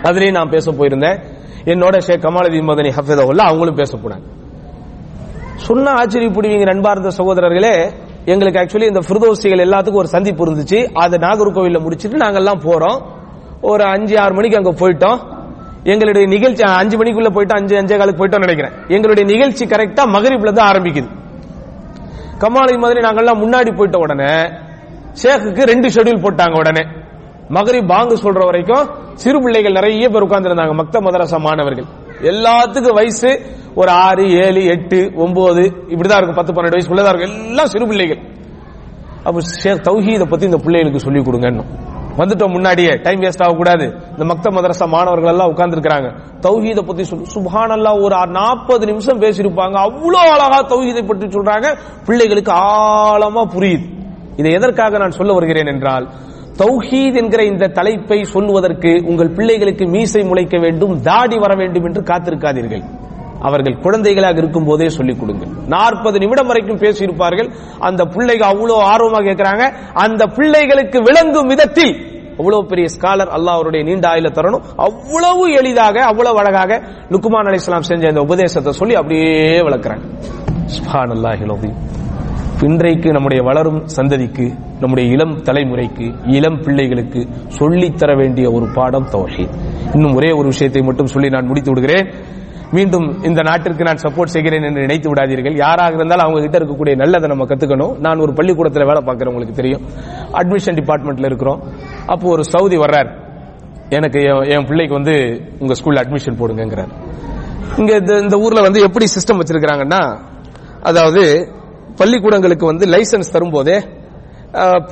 அதுலயும் நான் பேச போயிருந்தேன். என்னோட ஷேக் கமாலதீன் மதனி ஹஃபிதஹுல்லா அவங்களும் பேச போனாங்க. சொன்ன ஆச்சரியப்படுவீங்க நண்பார்ந்த சகோதரர்களே. எங்களுக்கு ஆக்சுவலி இந்த ஃபிர்தோசிகள் எல்லாத்துக்கும் ஒரு சந்திப்பு இருந்துச்சு. அதை நாகர்கோவில்ல முடிச்சிட்டு நாங்கெல்லாம் போறோம். ஒரு அஞ்சு ஆறு மணிக்கு அங்க போயிட்டோம். எங்களுடைய நிகழ்ச்சி அஞ்சு மணிக்குள்ள போயிட்டு அஞ்சு அஞ்சே காலுக்கு போயிட்டோம் நினைக்கிறேன். எங்களுடைய நிகழ்ச்சி கரெக்டா மகரிப்ல தான் ஆரம்பிக்குது. கமாலி மாதிரி நாங்கெல்லாம் முன்னாடி போயிட்ட உடனே ஷேக்குக்கு ரெண்டு ஷெட்யூல் போட்டாங்க உடனே. மகரி பாங்கு சொல்ற வரைக்கும் சிறு பிள்ளைகள் நிறைய பேர் உட்கார்ந்திருந்தாங்க மக்த மதரசா மாணவர்கள். எல்லாத்துக்கும் வயசு ஒரு ஆறு ஏழு எட்டு ஒன்பது இப்படிதான் இருக்கும் பத்து பன்னெண்டு வயசுக்குள்ளதான் இருக்கும். எல்லாம் சிறு பிள்ளைகள். அப்ப ஷேக் தௌஹீதை பத்தி இந்த பிள்ளைகளுக்கு சொல்லி கொடுங்க வந்துட்டோம் முன்னாடியே டைம் வேஸ்ட் ஆகக்கூடாது. இந்த மக்த மதரசா மாணவர்கள் எல்லாம் உட்கார்ந்து தௌஹீதை தௌஹீத பத்தி சொல்லு சுபானல்லா ஒரு நாற்பது நிமிஷம் பேசியிருப்பாங்க. அவ்வளோ அழகா தௌஹீதை பற்றி சொல்றாங்க. பிள்ளைகளுக்கு ஆழமா புரியுது. இதை எதற்காக நான் சொல்ல வருகிறேன் என்றால் தௌஹீத் என்கிற இந்த தலைப்பை சொல்லுவதற்கு உங்கள் பிள்ளைகளுக்கு மீசை முளைக்க வேண்டும் தாடி வர வேண்டும் என்று காத்திருக்காதீர்கள். அவர்கள் குழந்தைகளாக இருக்கும் போதே சொல்லிக் கொடுங்கள். நாற்பது நிமிடம் வரைக்கும் பேசியிருப்பார்கள். அந்த பிள்ளைகள் அவ்வளோ ஆர்வமாக கேட்கிறாங்க. அந்த பிள்ளைகளுக்கு விளங்கும் விதத்தில் அவ்வளவு பெரிய ஸ்காலர் அல்லாஹ் அவருடைய நீண்ட ஆயுள தரணும். அவ்வளவு எளிதாக அவ்வளவு அழகாக லுக்குமான் அலைஹிஸ்ஸலாம் செஞ்ச இந்த உபதேசத்தை சொல்லி அப்படியே விளக்குறாங்க. இன்றைக்கு நம்முடைய வளரும் சந்ததிக்கு நம்முடைய இளம் தலைமுறைக்கு இளம் பிள்ளைகளுக்கு சொல்லித்தர வேண்டிய ஒரு பாடம் தௌஹீத். இன்னும் ஒரே ஒரு விஷயத்தை மட்டும் சொல்லி நான் முடித்து விடுகிறேன். மீண்டும் இந்த நாட்டிற்கு நான் சப்போர்ட் செய்கிறேன் என்று நினைத்து விடாதீர்கள். யாராக இருந்தாலும் அவங்க கிட்ட இருக்கக்கூடிய நல்லதை நம்ம கத்துக்கணும். நான் ஒரு பள்ளிக்கூடத்தில் வேலை பார்க்குறவங்களுக்கு உங்களுக்கு தெரியும். அட்மிஷன் டிபார்ட்மெண்ட்ல இருக்கிறோம். அப்போ ஒரு சவுதி வர்றார். எனக்கு என்- என் பிள்ளைக்கு வந்து உங்க ஸ்கூல்ல அட்மிஷன் போடுங்கிறார் இங்க இந்த- இந்த ஊர்ல வந்து எப்படி சிஸ்டம் வச்சிருக்காங்கன்னா அதாவது பள்ளிக்கூடங்களுக்கு வந்து லைசன்ஸ் தரும்போதே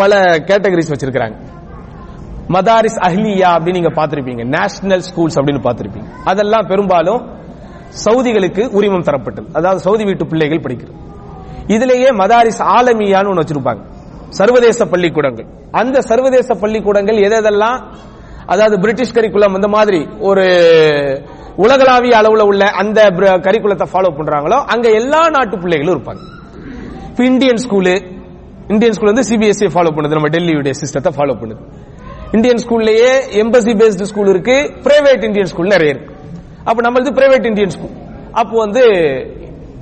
பல கேட்டகரிஸ் வச்சிருக்கிறாங்க. மதாரிஸ் அஹ்லியா அப்படின்னு நீங்க பார்த்திருப்பீங்க. நேஷனல் ஸ்கூல்ஸ் அப்படின்னு பார்த்திருப்பீங்க. அதெல்லாம் பெரும்பாலும் சவுதிகளுக்கு உரிமம் தரப்பட்டது. அதாவது சவுதி வீட்டு பிள்ளைகள் படிக்கிறது. இதுலேயே மதாரிஸ் ஆலமியான்னு ஒன்று வச்சிருப்பாங்க. சர்வதேச பள்ளிக்கூடங்கள். அந்த சர்வதேச பள்ளிக்கூடங்கள் எதெல்லாம் அதாவது பிரிட்டிஷ் கரிக்குலம் இந்த மாதிரி ஒரு உலகளாவிய அளவுல உள்ள அந்த கரிக்குலத்தை ஃபாலோ பண்றாங்களோ அங்க எல்லா நாட்டு பிள்ளைகளும் இருப்பாங்க. இப்போ இந்தியன் ஸ்கூலு இந்தியன் ஸ்கூல் வந்து சிபிஎஸ்சி ஃபாலோ பண்ணுது நம்ம டெல்லியுடைய சிஸ்டத்தை ஃபாலோ பண்ணுது. இந்தியன் ஸ்கூல்லயே எம்பசி பேஸ்டு ஸ்கூல் இருக்கு பிரைவேட் இந்தியன் ஸ்கூல் நிறைய இருக்கு. அப்ப நம்மளது பிரைவேட் இந்தியன் ஸ்கூல் அப்போ வந்து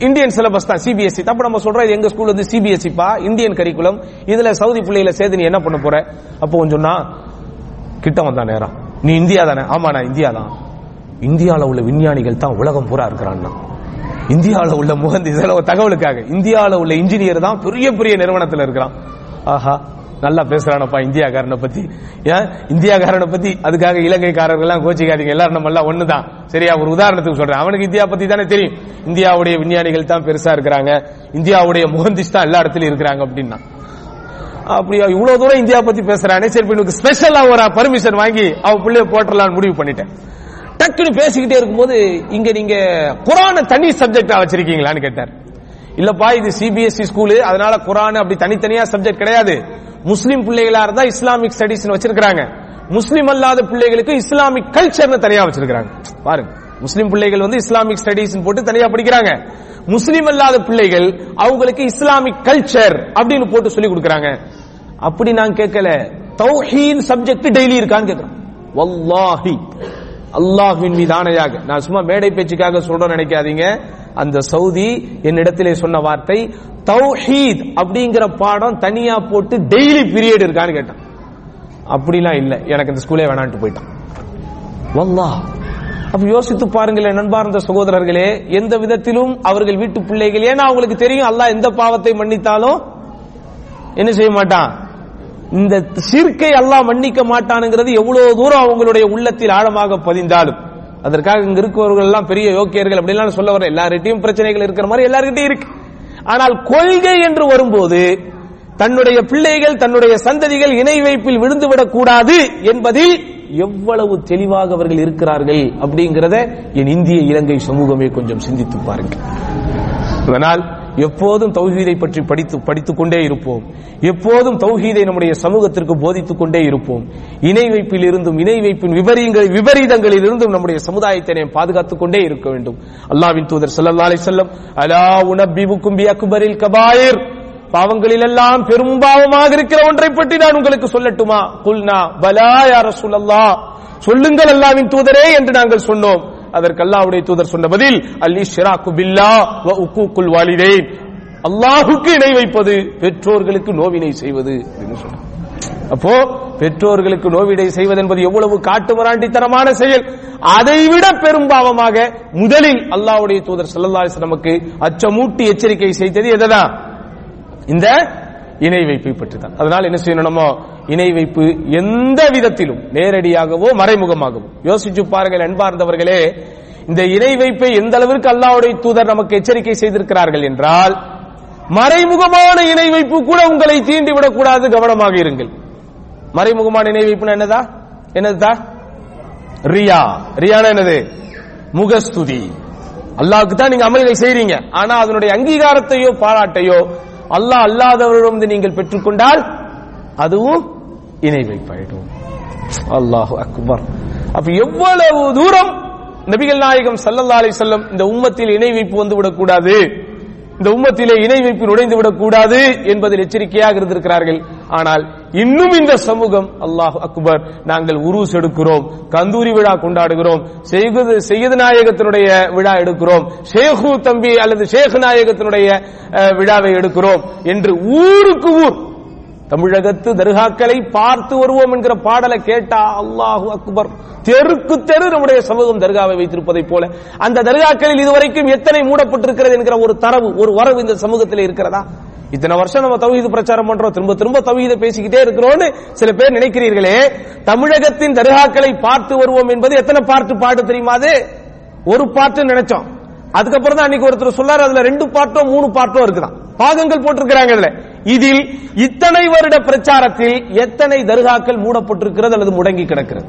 இந்தியன் சிலபஸ் தான் சிபிஎஸ்சி தப்பு நம்ம சொல்றோம் எங்க ஸ்கூல் வந்து சிபிஎஸ்சி பா? இந்தியன் கரிக்குலம் இதுல சவுதி பிள்ளைகளை சேர்த்து நீ என்ன பண்ண போற? அப்போ கொஞ்சம் கிட்ட வந்தா நேரம் நீ இந்தியா தானே? ஆமா நான் இந்தியா தான். இந்தியாவில் உள்ள விஞ்ஞானிகள் தான் உலகம் பூரா இருக்கிறான்னா. இந்தியாவில் உள்ள முகந்தி இதெல்லாம் ஒரு தகவலுக்காக. இந்தியால உள்ள இன்ஜினியர் தான் பெரிய பெரிய நிறுவனத்துல இருக்கிறான். ஆஹா நல்லா பேசுறானப்பா இந்தியாக்காரனை பத்தி. ஏன்? இந்தியாக்காரனை பத்தி அதுக்காக இலங்கைக்காரர்கள் எல்லாம் கோச்சிக்காதீங்க. எல்லாரும் நம்ம எல்லாம் ஒண்ணுதான். சரியா? ஒரு உதாரணத்துக்கு சொல்றேன். அவனுக்கு இந்தியா பத்தி தானே தெரியும். இந்தியாவுடைய விஞ்ஞானிகள் தான் பெருசா இருக்கிறாங்க. இந்தியாவுடைய முகந்திஸ் தான் எல்லா இடத்துலயும் இருக்கிறாங்க அப்படின்னா. அப்படியா? இவ்வளவு தூரம் இந்தியா பத்தி பேசுறானே. சரி இப்ப இவனுக்கு ஸ்பெஷலா ஒரு பர்மிஷன் வாங்கி அவ பிள்ளைய போட்டுடலாம்னு முடிவு பண்ணிட்டேன். டக்குன்னு பேசிக்கிட்டே இருக்கும்போது இங்க நீங்க குரான தனி சப்ஜெக்டா வச்சிருக்கீங்களான்னு கேட்டார். இல்லப்பா இது சிபிஎஸ்சி ஸ்கூலு அதனால குரான் அப்படி தனித்தனியா சப்ஜெக்ட் கிடையாது. முஸ்லீம் பிள்ளைகளா இருந்தா இஸ்லாமிக் ஸ்டடிஸ் வச்சிருக்காங்க முஸ்லீம் அல்லாத பிள்ளைகளுக்கு இஸ்லாமிக் கல்ச்சர்னு தனியா வச்சிருக்காங்க பாருங்க முஸ்லீம் பிள்ளைகள் வந்து இஸ்லாமிக் ஸ்டடிஸ் போட்டு தனியா படிக்கிறாங்க. முஸ்லீம் அல்லாத பிள்ளைகள் அவங்களுக்கு இஸ்லாமிக் கல்ச்சர் அப்படின்னு போட்டு சொல்லி கொடுக்கறாங்க. அப்படி நான் கேட்கல. தௌஹீன் சப்ஜெக்ட் டெய்லி இருக்கான்னு கேட்கிறேன் வல்லாஹி. அல்லாஹ்வின் மீது ஆணையாக. நான் சும்மா மேடை பேச்சுக்காக சொல்றோம் நினைக்காதீங்க. அந்த சவுதி என்னிடத்திலே சொன்ன வார்த்தை தௌஹீத் அப்படிங்கிற பாடம் தனியா போட்டு டெய்லி பீரியட் இருக்கான்னு கேட்டான். அப்படிலாம் இல்ல. எனக்கு இந்த ஸ்கூலே வேணான்ட்டு போயிட்டான். வல்லாஹ். அப்ப யோசித்து பாருங்களேன் நண்பார்ந்த சகோதரர்களே எந்த விதத்திலும் அவர்கள் வீட்டு பிள்ளைகள் ஏன்னா அவங்களுக்கு தெரியும் அல்லாஹ் எந்த பாவத்தை மன்னித்தாலும் என்ன செய்ய மாட்டான்? இந்த சீர்க்கை அல்லாஹ் மன்னிக்க மாட்டானுங்கிறது எவ்வளவு தூரம் அவங்களுடைய உள்ளத்தில் ஆழமாக பதிந்தாலும். அதற்காக இங்க இருக்கிறவர்கள் எல்லாம் பெரிய யோக்கியர்கள் அப்படிலாம் சொல்ல வர எல்லார்கிட்டையும் பிரச்சனைகள் இருக்கிற மாதிரி எல்லார்கிட்டையும் இருக்கு. ஆனால் கொள்கை என்று வரும்போது தன்னுடைய பிள்ளைகள் தன்னுடைய சந்ததிகள் இணை வைப்பில் விழுந்துவிடக் கூடாது என்பதில் எவ்வளவு தெளிவாக அவர்கள் இருக்கிறார்கள் அப்படிங்கிறத என் இந்திய இலங்கை சமூகமே கொஞ்சம் சிந்தித்து பாருங்கள். அதனால் எப்போதும் தௌஹீதை பற்றி படித்து படித்துக் கொண்டே இருப்போம். எப்போதும் தௌஹீதை நம்முடைய சமூகத்திற்கு போதித்துக் கொண்டே இருப்போம். இணை வைப்பில் இருந்தும் இணை வைப்பின் விபரீங்கள் விபரீதங்களில் இருந்தும் நம்முடைய சமுதாயத்தை நாம் பாதுகாத்துக் கொண்டே இருக்க வேண்டும். அல்லாவின் தூதர் ஸல்லல்லாஹு அலை செல்லம் அலா உனப்பிபுக்கும் பி அக்பரில் கபாயிர். பாவங்களில் எல்லாம் பெரும்பாவமாக இருக்கிற ஒன்றை பற்றி நான் உங்களுக்கு சொல்லட்டுமா? குல்னா பலா யார சொல்லல்லா சொல்லுங்கள் அல்லாவின் தூதரே என்று நாங்கள் சொன்னோம். அதற்கு அல்லாவுடைய தூதர் சொன்ன பதில் அல்லி ஷிராக்கு பில்லா வ உக்கூக்குல் வாலிதைன். அல்லாஹுக்கு இணை வைப்பது பெற்றோர்களுக்கு நோவினை செய்வது அப்படின்னு சொன்னார். அப்போ பெற்றோர்களுக்கு நோவிடை செய்வது என்பது எவ்வளவு காட்டுமராண்டித்தனமான செயல். அதைவிட பெரும்பாவமாக முதலில் அல்லாவுடைய தூதர் ஸல்லல்லாஹு நமக்கு அச்சமூட்டி எச்சரிக்கை செய்தது எதுதான்? இந்த இணை வைப்பை பற்றி தான் அதனால் என்ன செய்யணும் நம்ம இணை வைப்பு எந்த விதத்திலும் நேரடியாகவோ மறைமுகமாகவோ. யோசிச்சு பாருங்கள் அன்பார்ந்தவர்களே இந்த இணை வைப்பை எந்த அளவிற்கு அல்லாவுடைய தூதர் நமக்கு எச்சரிக்கை செய்திருக்கிறார்கள் என்றால் மறைமுகமான இணை வைப்பு கூட உங்களை தீண்டிவிடக் கூடாது கவனமாக இருங்கள். மறைமுகமான இணை வைப்புனா என்னதா? என்னதுதா? ரியா. ரியானா என்னது? முகஸ்துதி. அல்லாவுக்கு தான் நீங்க அமல்களை செய்றீங்க. ஆனா அதனுடைய அங்கீகாரத்தையோ பாராட்டையோ அல்லாஹ் அல்லாதவரிடம் நீங்கள் பெற்றுக்கொண்டால் அதுவும் இணை வைப்பாயிடும் அல்லாஹு அக்பர். அப்ப எவ்வளவு தூரம் நபிகள் நாயகம் சல்லல்லா அலி வஸல்லம் இந்த உம்மத்தில் இணை வைப்பு வந்து விடக்கூடாது? இந்த உம்மத்திலே இணை வைப்பு நுழைந்து விடக்கூடாது என்பதில் எச்சரிக்கையாக இருந்திருக்கிறார்கள். ஆனால் இன்னும் இந்த சமூகம் அல்லாஹ் அக்பர் நாங்கள் உருஸ் எடுக்கிறோம் கந்தூரி விழா கொண்டாடுகிறோம் செய்குது செய்யது நாயகத்தினுடைய விழா எடுக்கிறோம் ஷேகு தம்பி அல்லது ஷேக் நாயகத்தினுடைய விழாவை எடுக்கிறோம் என்று ஊருக்கு ஊர் தமிழகத்து தர்காக்களை பார்த்து வருவோம் என்கிற பாடலை கேட்டா அல்லாஹு அக்பர். தெருக்கு தெரு நம்முடைய சமூகம் தர்காவை வைத்திருப்பதை போல. அந்த தர்காக்களில் இதுவரைக்கும் எத்தனை மூடப்பட்டிருக்கிறது என்கிற ஒரு தரவு ஒரு வரவு இந்த சமூகத்தில் இருக்கிறதா? இத்தனை வருஷம் நம்ம தவஹீது பிரச்சாரம் பண்றோம். திரும்ப திரும்ப தவஹீத பேசிக்கிட்டே இருக்கிறோம்னு சில பேர் நினைக்கிறீர்களே. தமிழகத்தின் தர்காக்களை பார்த்து வருவோம் என்பது எத்தனை பாட்டு பாட்டு தெரியுமா அது? ஒரு பாட்டு நினைச்சோம். அதுக்கப்புறம் தான் அன்னைக்கு ஒருத்தர் சொல்லாரு அதுல ரெண்டு பாட்டோ மூணு பாட்டோ இருக்குதான். பாகங்கள் போட்டிருக்கிறாங்க இதுல. இதில் இத்தனை வருட பிரச்சாரத்தில் எத்தனை தர்காக்கள் மூடப்பட்டிருக்கிறது அல்லது முடங்கி கிடக்கிறது?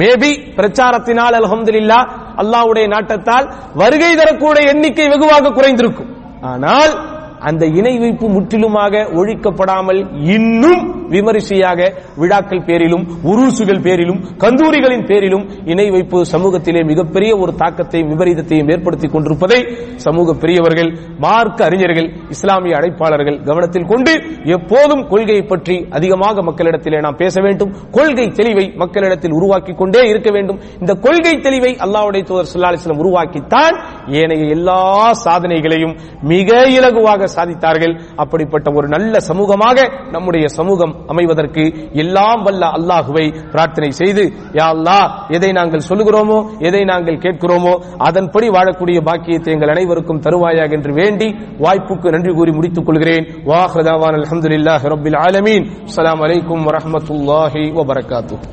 மேபி பிரச்சாரத்தினால் அல்ஹம்துலில்லா அல்லாஹ்வுடைய நாட்டத்தால் வருகை தரக்கூடிய எண்ணிக்கை வெகுவாக குறைந்திருக்கும். ஆனால் அந்த இணை வைப்பு முற்றிலுமாக ஒழிக்கப்படாமல் இன்னும் விமரிசையாக விழாக்கள் பேரிலும் உருசுகள் பேரிலும் கந்தூரிகளின் பேரிலும் இணை வைப்பு சமூகத்திலே மிகப்பெரிய ஒரு தாக்கத்தையும் விபரீதத்தையும் ஏற்படுத்திக் கொண்டிருப்பதை சமூக பெரியவர்கள் மார்க்க அறிஞர்கள் இஸ்லாமிய அழைப்பாளர்கள் கவனத்தில் கொண்டு எப்போதும் கொள்கையை பற்றி அதிகமாக மக்களிடத்திலே நாம் பேச வேண்டும். கொள்கை தெளிவை மக்களிடத்தில் உருவாக்கி கொண்டே இருக்க வேண்டும். இந்த கொள்கை தெளிவை அல்லாவுடைய தூதர் ஸல்லல்லாஹு உருவாக்கித்தான் ஏனைய எல்லா சாதனைகளையும் மிக இலகுவாக சாதித்தார்கள். அப்படிப்பட்ட ஒரு நல்ல சமூகமாக நம்முடைய சமூகம் அமைவதற்கு எல்லாம் வல்ல அல்லாஹுவை பிரார்த்தனை செய்து யா அல்லா எதை நாங்கள் சொல்லுகிறோமோ எதை நாங்கள் கேட்கிறோமோ அதன்படி வாழக்கூடிய பாக்கியத்தை எங்கள் அனைவருக்கும் தருவாயாக என்று வேண்டி வாய்ப்புக்கு நன்றி கூறி முடித்துக் கொள்கிறேன். வாஹ்ரதாவான் அல்ஹம்துலில்லாஹி ரப்பில் ஆலமீன். அஸ்ஸலாமு அலைக்கும் வரஹ்மத்துல்லாஹி வபரகாத்துஹு.